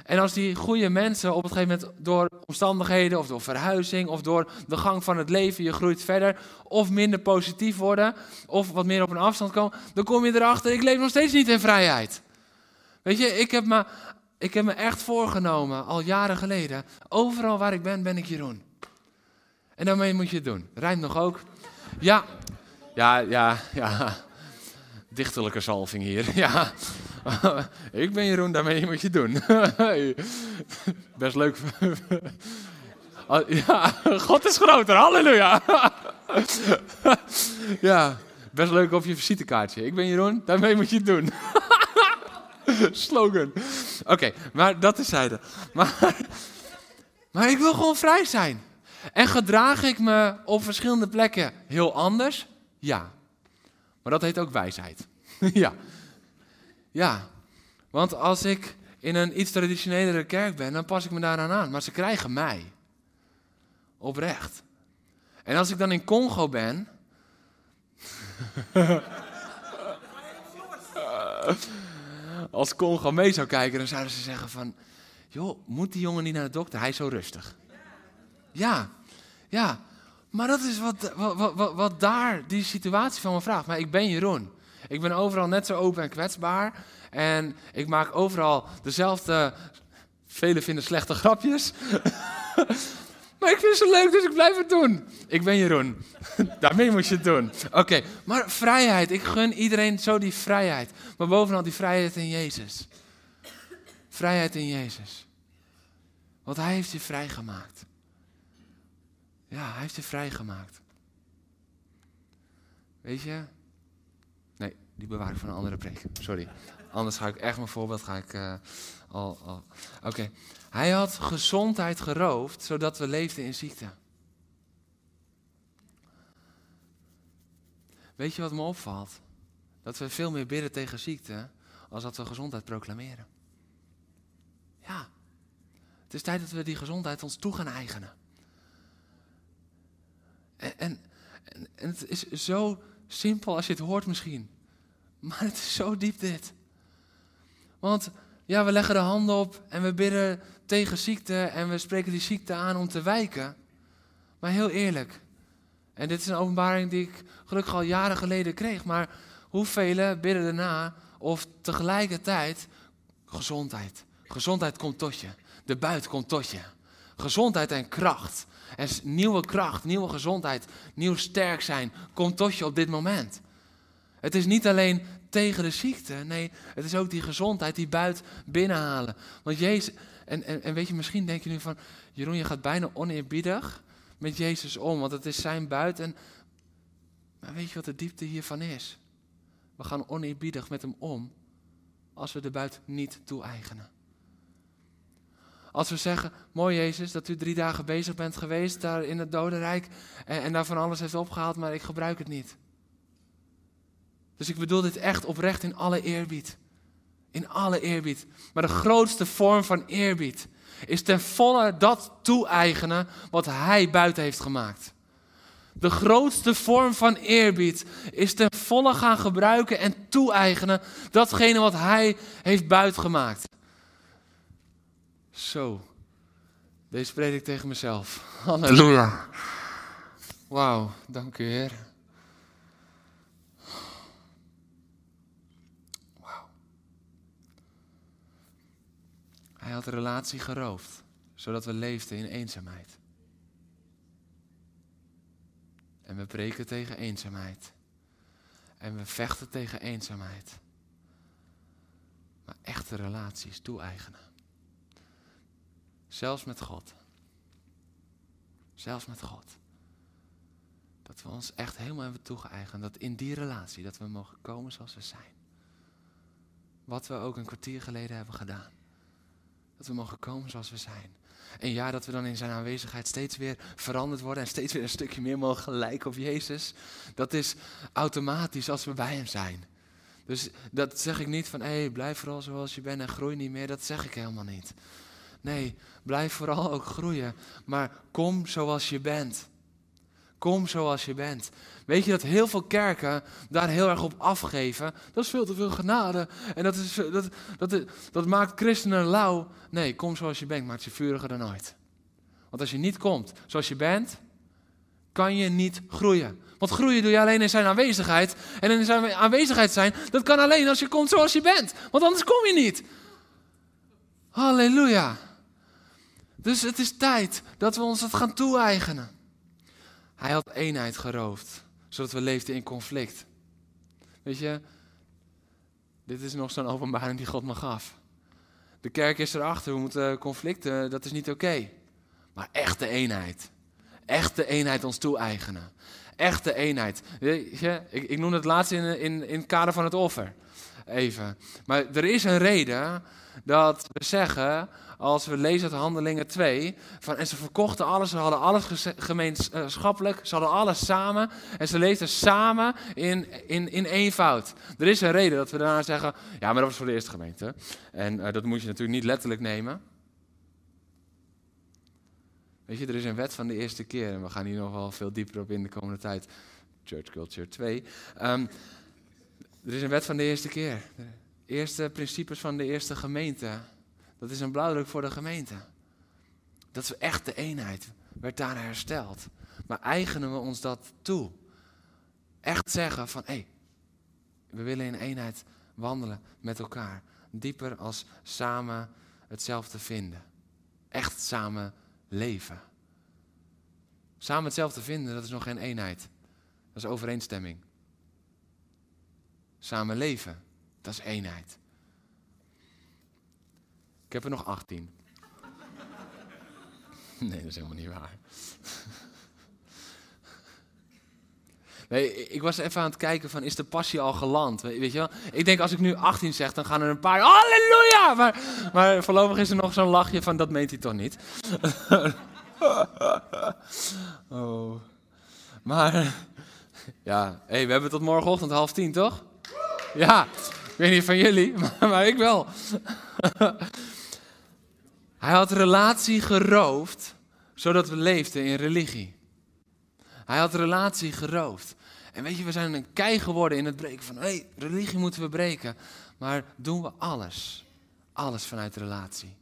En als die goede mensen op een gegeven moment door omstandigheden of door verhuizing of door de gang van het leven, je groeit verder of minder positief worden of wat meer op een afstand komen, dan kom je erachter, ik leef nog steeds niet in vrijheid. Weet je, ik heb me, ik heb me echt voorgenomen, al jaren geleden, overal waar ik ben, ben ik Jeroen. En daarmee moet je het doen. Rijmt nog ook. Ja, ja, ja, ja. Dichterlijke zalving hier, ja. ik ben Jeroen, daarmee moet je doen. Best leuk. Oh, ja, God is groter, halleluja. ja, best leuk op je visitekaartje. Ik ben Jeroen, daarmee moet je het doen. Slogan. Oké, maar dat is zijde. Maar, maar ik wil gewoon vrij zijn. En gedraag ik me op verschillende plekken heel anders? Ja. Maar dat heet ook wijsheid. ja. Ja, want als ik in een iets traditionelere kerk ben, dan pas ik me daaraan aan. Maar ze krijgen mij. Oprecht. En als ik dan in Congo ben. als Congo mee zou kijken, dan zouden ze zeggen van... joh, moet die jongen niet naar de dokter? Hij is zo rustig. Ja, ja. Maar dat is wat, wat, wat, wat daar die situatie van me vraagt. Maar ik ben Jeroen. Ik ben overal net zo open en kwetsbaar. En ik maak overal dezelfde, velen vinden slechte grapjes. maar ik vind ze leuk, dus ik blijf het doen. Ik ben Jeroen. Daarmee moet je het doen. Oké, maar vrijheid. Ik gun iedereen zo die vrijheid. Maar bovenal die vrijheid in Jezus. Vrijheid in Jezus. Want Hij heeft je vrijgemaakt. Ja, Hij heeft je vrijgemaakt. Weet je, die bewaar ik voor een andere preek. Sorry. Anders ga ik echt mijn voorbeeld ga ik, uh, al. al. Oké. Hij had gezondheid geroofd, zodat we leefden in ziekte. Weet je wat me opvalt? Dat we veel meer bidden tegen ziekte, als dat we gezondheid proclameren. Ja. Het is tijd dat we die gezondheid ons toe gaan eigenen. En, en, en het is zo simpel als je het hoort misschien. Maar het is zo diep dit. Want ja, we leggen de handen op en we bidden tegen ziekte en we spreken die ziekte aan om te wijken. Maar heel eerlijk, en dit is een openbaring die ik gelukkig al jaren geleden kreeg, maar hoeveel bidden daarna of tegelijkertijd gezondheid. Gezondheid komt tot je. De buit komt tot je. Gezondheid en kracht. En nieuwe kracht, nieuwe gezondheid, nieuw sterk zijn komt tot je op dit moment. Het is niet alleen tegen de ziekte. Nee, het is ook die gezondheid, die buit binnenhalen. Want Jezus, en, en, en weet je, misschien denk je nu van, Jeroen, je gaat bijna oneerbiedig met Jezus om, want het is zijn buit. En, maar weet je wat de diepte hiervan is? We gaan oneerbiedig met hem om als we de buit niet toe-eigenen. Als we zeggen, mooi Jezus, dat u drie dagen bezig bent geweest daar in het dodenrijk en, en daar van alles heeft opgehaald, maar ik gebruik het niet. Dus ik bedoel dit echt oprecht in alle eerbied. In alle eerbied. Maar de grootste vorm van eerbied is ten volle dat toe-eigenen wat Hij buiten heeft gemaakt. De grootste vorm van eerbied is ten volle gaan gebruiken en toe-eigenen datgene wat Hij heeft buitgemaakt. Zo. Deze spreek ik tegen mezelf. Halleluja. Wauw, dank u Heer. Had de relatie geroofd, zodat we leefden in eenzaamheid. En we breken tegen eenzaamheid. En we vechten tegen eenzaamheid. Maar echte relaties toe-eigenen. Zelfs met God. Zelfs met God. Dat we ons echt helemaal hebben toegeëigend. Dat in die relatie, dat we mogen komen zoals we zijn. Wat we ook een kwartier geleden hebben gedaan. Dat we mogen komen zoals we zijn. En ja, dat we dan in zijn aanwezigheid steeds weer veranderd worden en steeds weer een stukje meer mogen lijken op Jezus. Dat is automatisch als we bij Hem zijn. Dus dat zeg ik niet van, hé, blijf vooral zoals je bent en groei niet meer. Dat zeg ik helemaal niet. Nee, blijf vooral ook groeien. Maar kom zoals je bent. Kom zoals je bent. Weet je dat heel veel kerken daar heel erg op afgeven? Dat is veel te veel genade. En dat, is, dat, dat, dat maakt christenen lauw. Nee, kom zoals je bent, maakt je vuriger dan ooit. Want als je niet komt zoals je bent, kan je niet groeien. Want groeien doe je alleen in zijn aanwezigheid. En in zijn aanwezigheid zijn, dat kan alleen als je komt zoals je bent. Want anders kom je niet. Halleluja. Dus het is tijd dat we ons het gaan toe-eigenen. Hij had eenheid geroofd, zodat we leefden in conflict. Weet je, dit is nog zo'n openbaring die God me gaf. De kerk is erachter, we moeten conflicten, dat is niet oké. Maar echte eenheid. Echte eenheid ons toe-eigenen. Echte eenheid. Weet je, ik, ik noem het laatst in, in, in het kader van het offer. Even. Maar er is een reden dat we zeggen, als we lezen uit Handelingen 2, van, en ze verkochten alles, ze hadden alles gemeenschappelijk, ze hadden alles samen en ze leefden samen in, in, in eenvoud. Er is een reden dat we daarna zeggen, ja, maar dat was voor de eerste gemeente. En uh, dat moet je natuurlijk niet letterlijk nemen. Weet je, er is een wet van de eerste keer en we gaan hier nog wel veel dieper op in de komende tijd. Church Culture 2. Um, ehm, er is een wet van de eerste keer. De eerste principes van de eerste gemeente. Dat is een blauwdruk voor de gemeente. Dat is echt de eenheid. Werd daar hersteld. Maar eigenen we ons dat toe? Echt zeggen van, hé, hey, we willen in eenheid wandelen met elkaar. Dieper als samen hetzelfde vinden. Echt samen leven. Samen hetzelfde vinden, dat is nog geen eenheid. Dat is overeenstemming. Samen leven, dat is eenheid. Ik heb er nog 18. Nee, dat is helemaal niet waar. Nee, ik was even aan het kijken van, is de passie al geland? Weet je wel? Ik denk, als ik nu 18 zeg, dan gaan er een paar, halleluja! Maar, voorlopig is er nog zo'n lachje van, dat meent hij toch niet? oh. Maar, ja, we hebben tot morgenochtend half tien, toch? Ja, ik weet niet van jullie, maar, maar ik wel. Hij had relatie geroofd, zodat we leefden in religie. Hij had relatie geroofd. En weet je, we zijn een kei geworden in het breken van, hé, hey, religie moeten we breken. Maar doen we alles, alles vanuit relatie.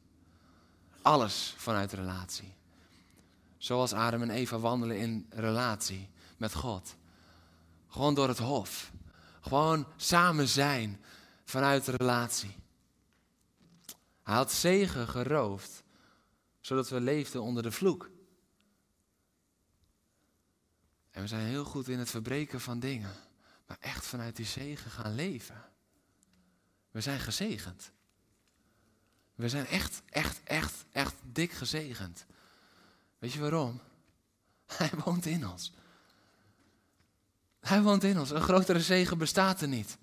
Alles vanuit relatie. Zoals Adam en Eva wandelen in relatie met God. Gewoon door het hof. Gewoon samen zijn vanuit relatie. Hij had zegen geroofd, zodat we leefden onder de vloek. En we zijn heel goed in het verbreken van dingen, maar echt vanuit die zegen gaan leven. We zijn gezegend. We zijn echt, echt, echt, echt dik gezegend. Weet je waarom? Hij woont in ons. Hij woont in ons. Een grotere zegen bestaat er niet.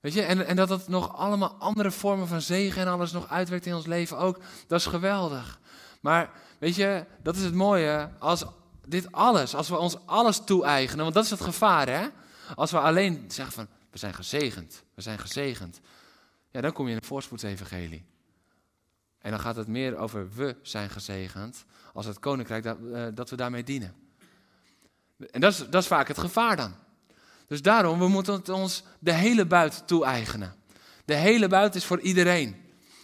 Weet je, en, en dat het nog allemaal andere vormen van zegen en alles nog uitwerkt in ons leven ook, dat is geweldig. Maar weet je, dat is het mooie, als dit alles, als we ons alles toe-eigenen, want dat is het gevaar hè. Als we alleen zeggen van, we zijn gezegend, we zijn gezegend. Ja, dan kom je in een voorspoedsevangelie. En dan gaat het meer over we zijn gezegend, als het koninkrijk dat, uh, dat we daarmee dienen. En dat is, dat is vaak het gevaar dan. Dus daarom, we moeten ons de hele buit toe-eigenen. De hele buit is voor iedereen.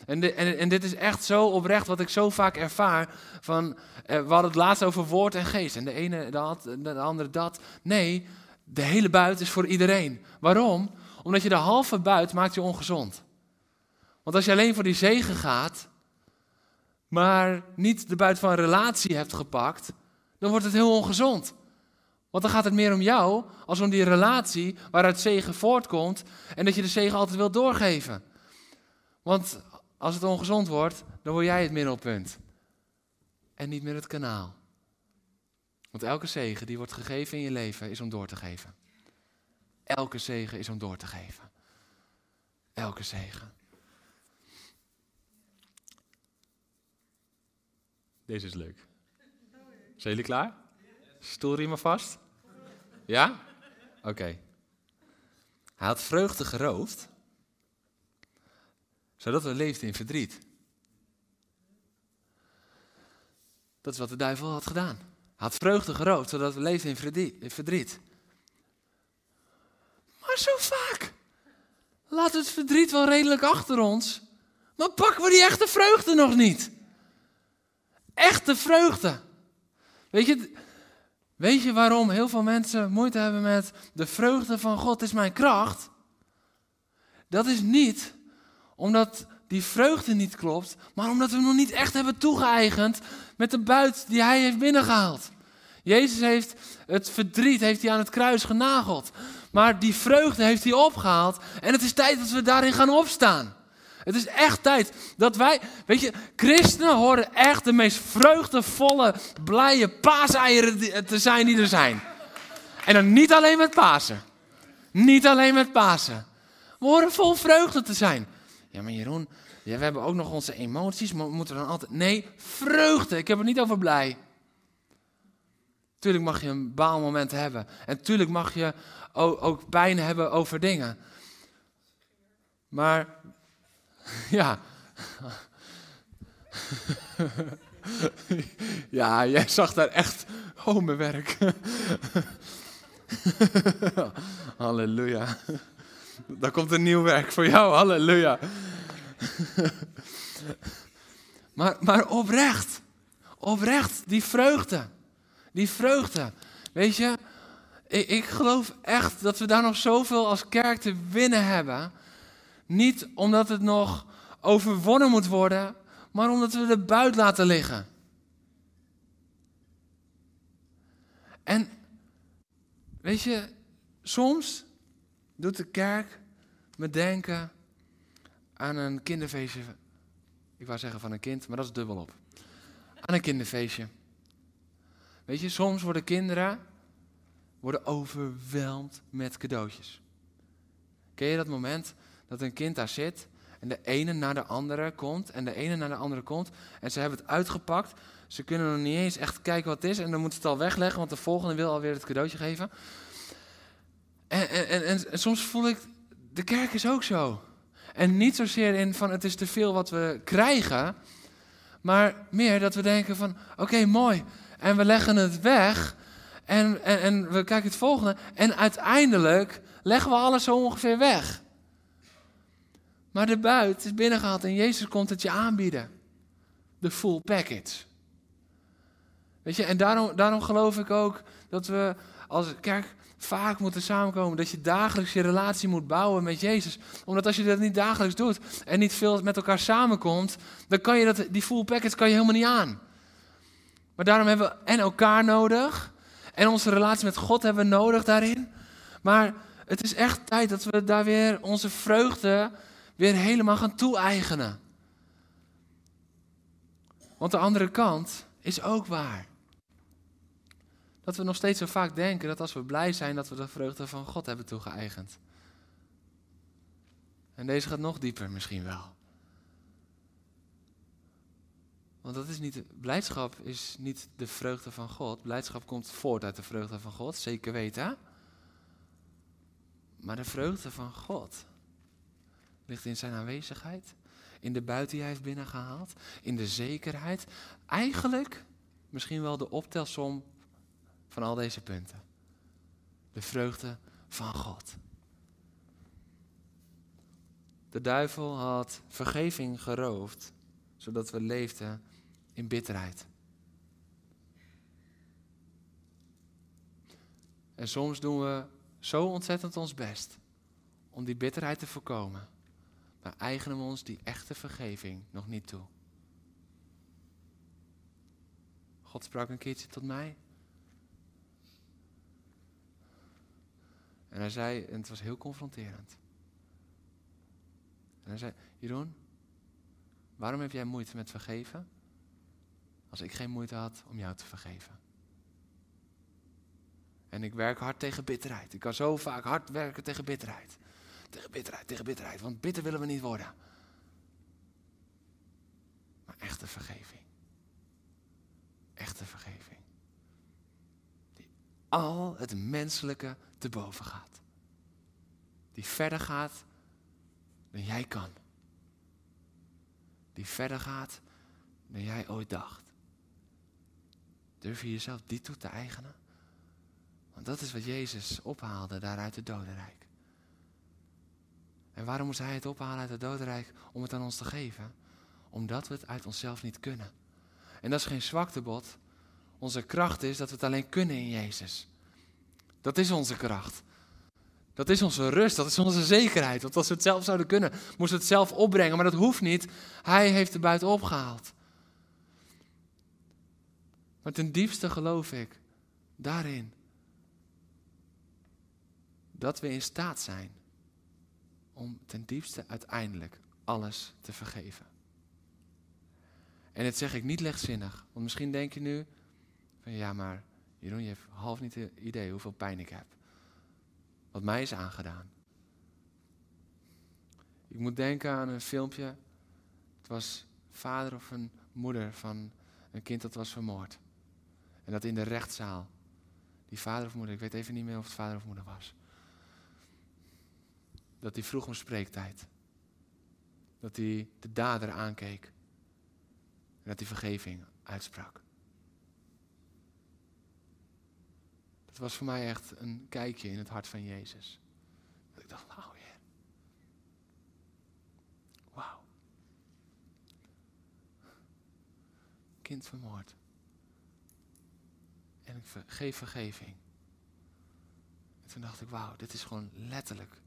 En, en, en, dit is echt zo oprecht wat ik zo vaak ervaar. Van, eh, we hadden het laatst over woord en geest. En de ene dat, de andere dat. Nee, de hele buit is voor iedereen. Waarom? Omdat je de halve buit maakt je ongezond. Want als je alleen voor die zegen gaat, maar niet de buit van relatie hebt gepakt, dan wordt het heel ongezond. Want dan gaat het meer om jou als om die relatie waaruit zegen voortkomt en dat je de zegen altijd wil doorgeven. Want als het ongezond wordt, dan word jij het middelpunt en niet meer het kanaal. Want elke zegen die wordt gegeven in je leven is om door te geven. Elke zegen is om door te geven. Elke zegen. Deze is leuk. Zijn jullie klaar? Stoelriemen vast? Ja? Oké. Hij had vreugde geroofd, zodat we leefden in verdriet. Dat is wat de duivel had gedaan. Hij had vreugde geroofd, zodat we leefden in verdriet. Maar zo vaak. Laat het verdriet wel redelijk achter ons. Maar pakken we die echte vreugde nog niet. Echte vreugde. Weet je, weet je waarom heel veel mensen moeite hebben met de vreugde van God is mijn kracht? Dat is niet omdat die vreugde niet klopt, maar omdat we hem nog niet echt hebben toegeëigend met de buit die hij heeft binnengehaald. Jezus heeft het verdriet heeft hij aan het kruis genageld. Maar die vreugde heeft hij opgehaald. En het is tijd dat we daarin gaan opstaan. Het is echt tijd dat wij, weet je, christenen horen echt de meest vreugdevolle, blije paaseieren te zijn die er zijn. En dan niet alleen met Pasen. Niet alleen met Pasen. We horen vol vreugde te zijn. Ja, maar Jeroen, we hebben ook nog onze emoties, maar we moeten dan altijd... Nee, vreugde. Ik heb het niet over blij. Tuurlijk mag je een baalmoment hebben. En tuurlijk mag je ook pijn hebben over dingen. Maar, ja. ja, jij zag daar echt, oh mijn werk. halleluja. Daar komt een nieuw werk voor jou, halleluja. maar, maar oprecht, oprecht, die vreugde. Die vreugde. Weet je, ik, ik geloof echt dat we daar nog zoveel als kerk te winnen hebben. Niet omdat het nog overwonnen moet worden, maar omdat we de buit laten liggen. En weet je, soms doet de kerk me denken aan een kinderfeestje. Ik wou zeggen van een kind, maar dat is dubbel op. Aan een kinderfeestje. Weet je, soms worden kinderen worden overweldigd met cadeautjes. Ken je dat moment dat een kind daar zit en de ene naar de andere komt en de ene naar de andere komt en ze hebben het uitgepakt. Ze kunnen nog niet eens echt kijken wat het is en dan moeten ze het al wegleggen, want de volgende wil alweer het cadeautje geven. En, en, en, en soms voel ik, de kerk is ook zo. En niet zozeer in van het is te veel wat we krijgen, maar meer dat we denken van oké mooi, en we leggen het weg. En, en, en we kijken het volgende. En uiteindelijk leggen we alles zo ongeveer weg. Maar de buit is binnengehaald en Jezus komt het je aanbieden. De full package. Weet je, en daarom, daarom geloof ik ook dat we als kerk vaak moeten samenkomen. Dat je dagelijks je relatie moet bouwen met Jezus. Omdat als je dat niet dagelijks doet en niet veel met elkaar samenkomt, dan kan je dat, die full package kan je helemaal niet aan. Maar daarom hebben we en elkaar nodig. En onze relatie met God hebben we nodig daarin. Maar het is echt tijd dat we daar weer onze vreugde weer helemaal gaan toe-eigenen. Want de andere kant is ook waar. Dat we nog steeds zo vaak denken dat als we blij zijn, dat we de vreugde van God hebben toegeëigend. En deze gaat nog dieper misschien wel. Want dat is niet, blijdschap is niet de vreugde van God. Blijdschap komt voort uit de vreugde van God, zeker weten. Maar de vreugde van God ligt in zijn aanwezigheid, in de buiten die hij heeft binnengehaald, in de zekerheid. Eigenlijk misschien wel de optelsom van al deze punten. De vreugde van God. De duivel had vergeving geroofd, zodat we leefden in bitterheid. En soms doen we zo ontzettend ons best om die bitterheid te voorkomen. Maar eigenen we ons die echte vergeving nog niet toe. God sprak een keertje tot mij. En hij zei, en het was heel confronterend. En hij zei, Jeroen, waarom heb jij moeite met vergeven? Als ik geen moeite had om jou te vergeven. En ik werk hard tegen bitterheid. Ik kan zo vaak hard werken tegen bitterheid. Tegen bitterheid, tegen bitterheid. Want bitter willen we niet worden. Maar echte vergeving. Echte vergeving. Die al het menselijke te boven gaat. Die verder gaat dan jij kan. Die verder gaat dan jij ooit dacht. Durf je jezelf die toe te eigenen? Want dat is wat Jezus ophaalde daar uit het dodenrijk. En waarom moest hij het ophalen uit het dodenrijk? Om het aan ons te geven. Omdat we het uit onszelf niet kunnen. En dat is geen zwaktebod. Onze kracht is dat we het alleen kunnen in Jezus. Dat is onze kracht. Dat is onze rust, dat is onze zekerheid. Want als we het zelf zouden kunnen, moesten we het zelf opbrengen. Maar dat hoeft niet. Hij heeft er buiten opgehaald. Maar ten diepste geloof ik daarin dat we in staat zijn om ten diepste uiteindelijk alles te vergeven. En dat zeg ik niet lichtzinnig, want misschien denk je nu van ja, maar Jeroen, je hebt half niet het idee hoeveel pijn ik heb. Wat mij is aangedaan. Ik moet denken aan een filmpje. Het was vader of een moeder van een kind dat was vermoord. En dat in de rechtszaal. Die vader of moeder, ik weet even niet meer of het vader of moeder was dat hij vroeg om spreektijd. Dat hij de dader aankeek. En dat hij vergeving uitsprak. Dat was voor mij echt een kijkje in het hart van Jezus. Dat ik dacht, wauw Heer. Wauw. Kind vermoord. En ik geef vergeving. En toen dacht ik, wauw, dit is gewoon letterlijk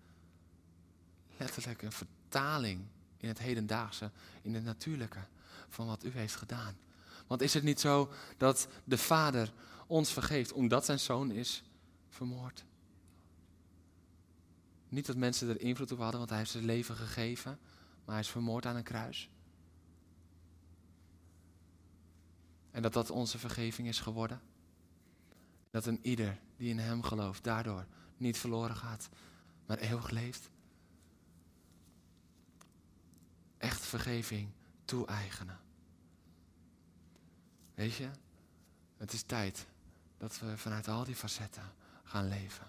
letterlijk een vertaling in het hedendaagse, in het natuurlijke, van wat u heeft gedaan. Want is het niet zo dat de Vader ons vergeeft omdat zijn zoon is vermoord? Niet dat mensen er invloed op hadden, want hij heeft zijn leven gegeven, maar hij is vermoord aan een kruis. En dat dat onze vergeving is geworden. Dat een ieder die in hem gelooft, daardoor niet verloren gaat, maar eeuwig leeft. Echt vergeving toe-eigenen. Weet je, het is tijd dat we vanuit al die facetten gaan leven.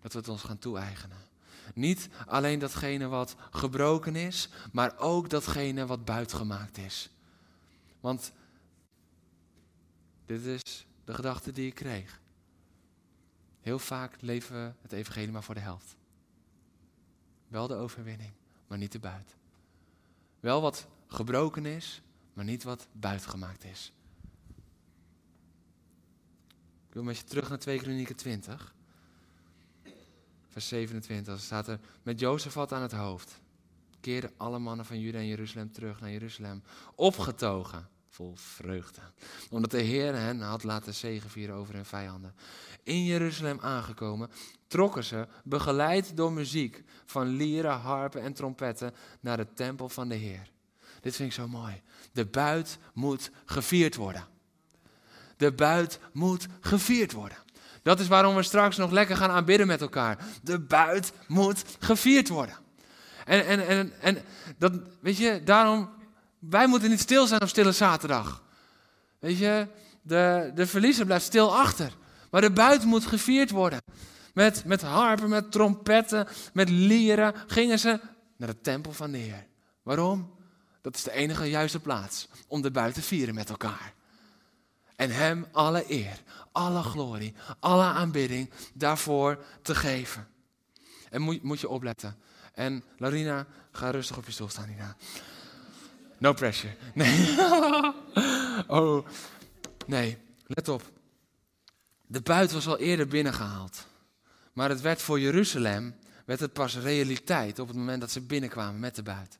Dat we het ons gaan toe-eigenen. Niet alleen datgene wat gebroken is, maar ook datgene wat buitgemaakt is. Want dit is de gedachte die ik kreeg. Heel vaak leven we het evangelie maar voor de helft. Wel de overwinning, maar niet de buit. Wel wat gebroken is, maar niet wat buitgemaakt is. Ik wil met je terug naar 2 Kronieken 20. Vers 27 dan staat er, met Jozefat aan het hoofd keerden alle mannen van Juda en Jeruzalem terug naar Jeruzalem, opgetogen, vol vreugde, omdat de Heer hen had laten zegenvieren over hun vijanden. In Jeruzalem aangekomen, trokken ze, begeleid door muziek van lieren, harpen en trompetten, naar de tempel van de Heer. Dit vind ik zo mooi. De buit moet gevierd worden. De buit moet gevierd worden. Dat is waarom we straks nog lekker gaan aanbidden met elkaar. De buit moet gevierd worden. En, en, en, en dat, weet je, daarom, wij moeten niet stil zijn op stille zaterdag. Weet je, de, de verliezer blijft stil achter. Maar de buit moet gevierd worden. Met, met harpen, met trompetten, met lieren gingen ze naar de tempel van de Heer. Waarom? Dat is de enige juiste plaats om de buit te vieren met elkaar. En Hem alle eer, alle glorie, alle aanbidding daarvoor te geven. En moet, moet je opletten. En Larina, ga rustig op je stoel staan, Nina. No pressure. Nee. oh, nee. Let op. De buit was al eerder binnengehaald. Maar het werd voor Jeruzalem werd het pas realiteit op het moment dat ze binnenkwamen met de buit.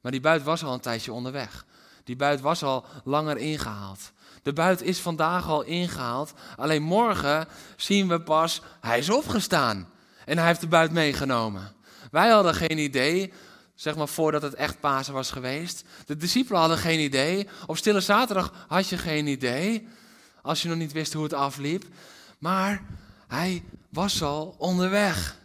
Maar die buit was al een tijdje onderweg. Die buit was al langer ingehaald. De buit is vandaag al ingehaald. Alleen morgen zien we pas, hij is opgestaan. En hij heeft de buit meegenomen. Wij hadden geen idee, zeg maar voordat het echt Pasen was geweest. De discipelen hadden geen idee. Op Stille Zaterdag had je geen idee. Als je nog niet wist hoe het afliep. Maar hij was al onderweg.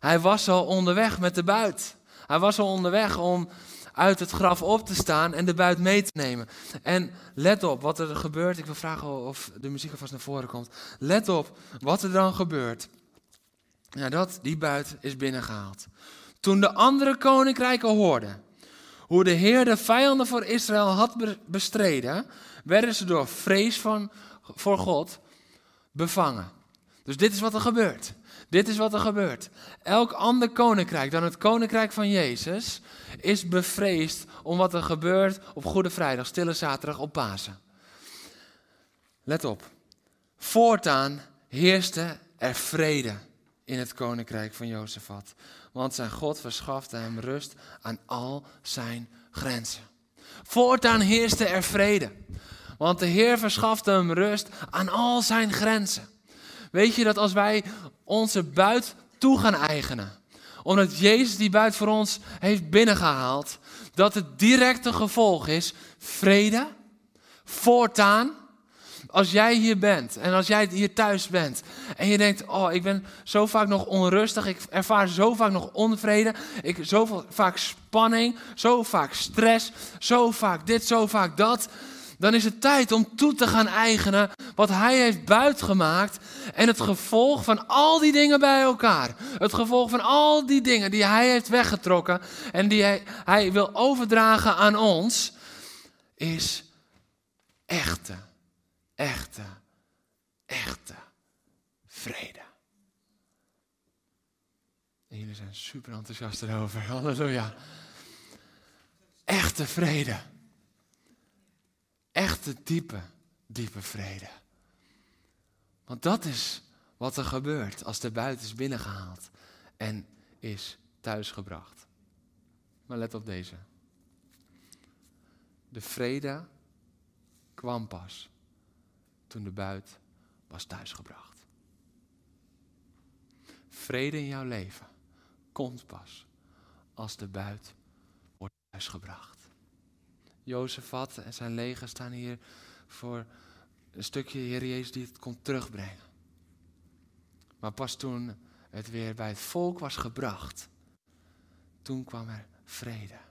Hij was al onderweg met de buit. Hij was al onderweg om uit het graf op te staan en de buit mee te nemen. En let op wat er gebeurt. Ik wil vragen of de muziek alvast naar voren komt. Let op wat er dan gebeurt. Ja, dat, die buit is binnengehaald. Toen de andere koninkrijken hoorden hoe de Heer de vijanden voor Israël had bestreden, werden ze door vrees van, voor God bevangen. Dus dit is wat er gebeurt. Dit is wat er gebeurt. Elk ander koninkrijk dan het koninkrijk van Jezus is bevreesd om wat er gebeurt op Goede Vrijdag, Stille Zaterdag, op Pasen. Let op. Voortaan heerste er vrede in het koninkrijk van Jozefat. Want zijn God verschafte hem rust aan al zijn grenzen. Voortaan heerste er vrede. Want de Heer verschafte hem rust aan al zijn grenzen. Weet je dat als wij onze buit toe gaan eigenen, omdat Jezus die buit voor ons heeft binnengehaald, dat het directe gevolg is vrede, voortaan. Als jij hier bent en als jij hier thuis bent en je denkt, oh, ik ben zo vaak nog onrustig, ik ervaar zo vaak nog onvrede, ik zo vaak spanning, zo vaak stress, zo vaak dit, zo vaak dat dan is het tijd om toe te gaan eigenen wat hij heeft buitgemaakt en het gevolg van al die dingen bij elkaar. Het gevolg van al die dingen die hij heeft weggetrokken en die hij, hij wil overdragen aan ons, is echte, echte, echte vrede. En jullie zijn super enthousiast erover. Halleluja. Echte vrede echte diepe, diepe vrede. Want dat is wat er gebeurt als de buit is binnengehaald en is thuisgebracht. Maar let op deze. De vrede kwam pas toen de buit was thuisgebracht. Vrede in jouw leven komt pas als de buit wordt thuisgebracht. Jozefat en zijn leger staan hier voor een stukje Heer Jezus die het komt terugbrengen. Maar pas toen het weer bij het volk was gebracht, toen kwam er vrede.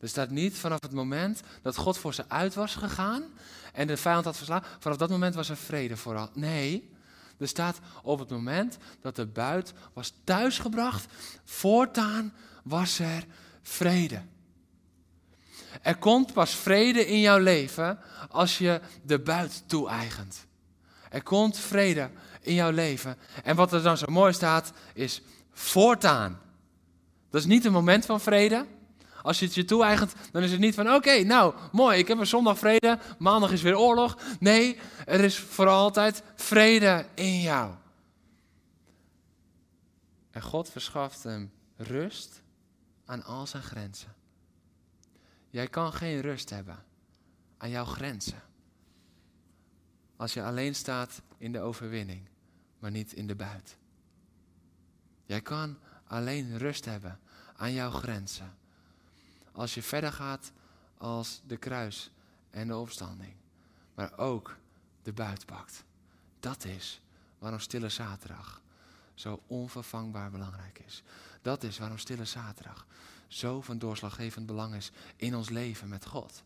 Er staat niet vanaf het moment dat God voor ze uit was gegaan en de vijand had verslagen, vanaf dat moment was er vrede vooral. Nee, er staat op het moment dat de buit was thuisgebracht, voortaan was er vrede. Er komt pas vrede in jouw leven als je de buit toe-eigent. Er komt vrede in jouw leven. En wat er dan zo mooi staat, is voortaan. Dat is niet een moment van vrede. Als je het je toe-eigent, dan is het niet van: oké, nou mooi, ik heb een zondag vrede, maandag is weer oorlog. Nee, er is voor altijd vrede in jou. En God verschaft hem rust aan al zijn grenzen. Jij kan geen rust hebben aan jouw grenzen. Als je alleen staat in de overwinning, maar niet in de buit. Jij kan alleen rust hebben aan jouw grenzen. Als je verder gaat als de kruis en de opstanding. Maar ook de buit pakt. Dat is waarom Stille Zaterdag zo onvervangbaar belangrijk is. Dat is waarom Stille Zaterdag zo van doorslaggevend belang is in ons leven met God.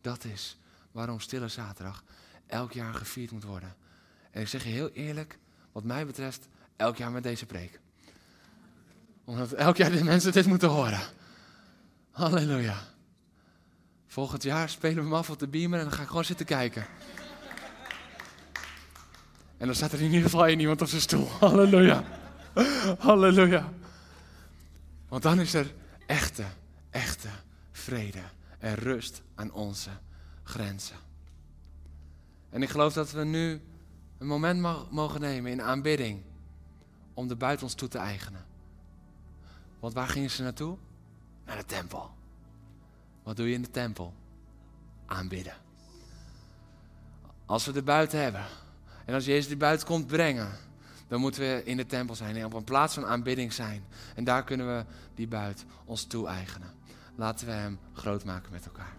Dat is waarom Stille Zaterdag elk jaar gevierd moet worden. En ik zeg je heel eerlijk, wat mij betreft, elk jaar met deze preek. Omdat elk jaar de mensen dit moeten horen. Halleluja. Volgend jaar spelen we hem af op de beamer en dan ga ik gewoon zitten kijken. En dan staat er in ieder geval één iemand op zijn stoel. Halleluja. Halleluja. Want dan is er echte, echte vrede en rust aan onze grenzen. En ik geloof dat we nu een moment mogen nemen in aanbidding om de buiten ons toe te eigenen. Want waar gingen ze naartoe? Naar de tempel. Wat doe je in de tempel? Aanbidden. Als we de buiten hebben en als Jezus die buiten komt brengen, dan moeten we in de tempel zijn en op een plaats van aanbidding zijn. En daar kunnen we die buit ons toe-eigenen. Laten we hem groot maken met elkaar.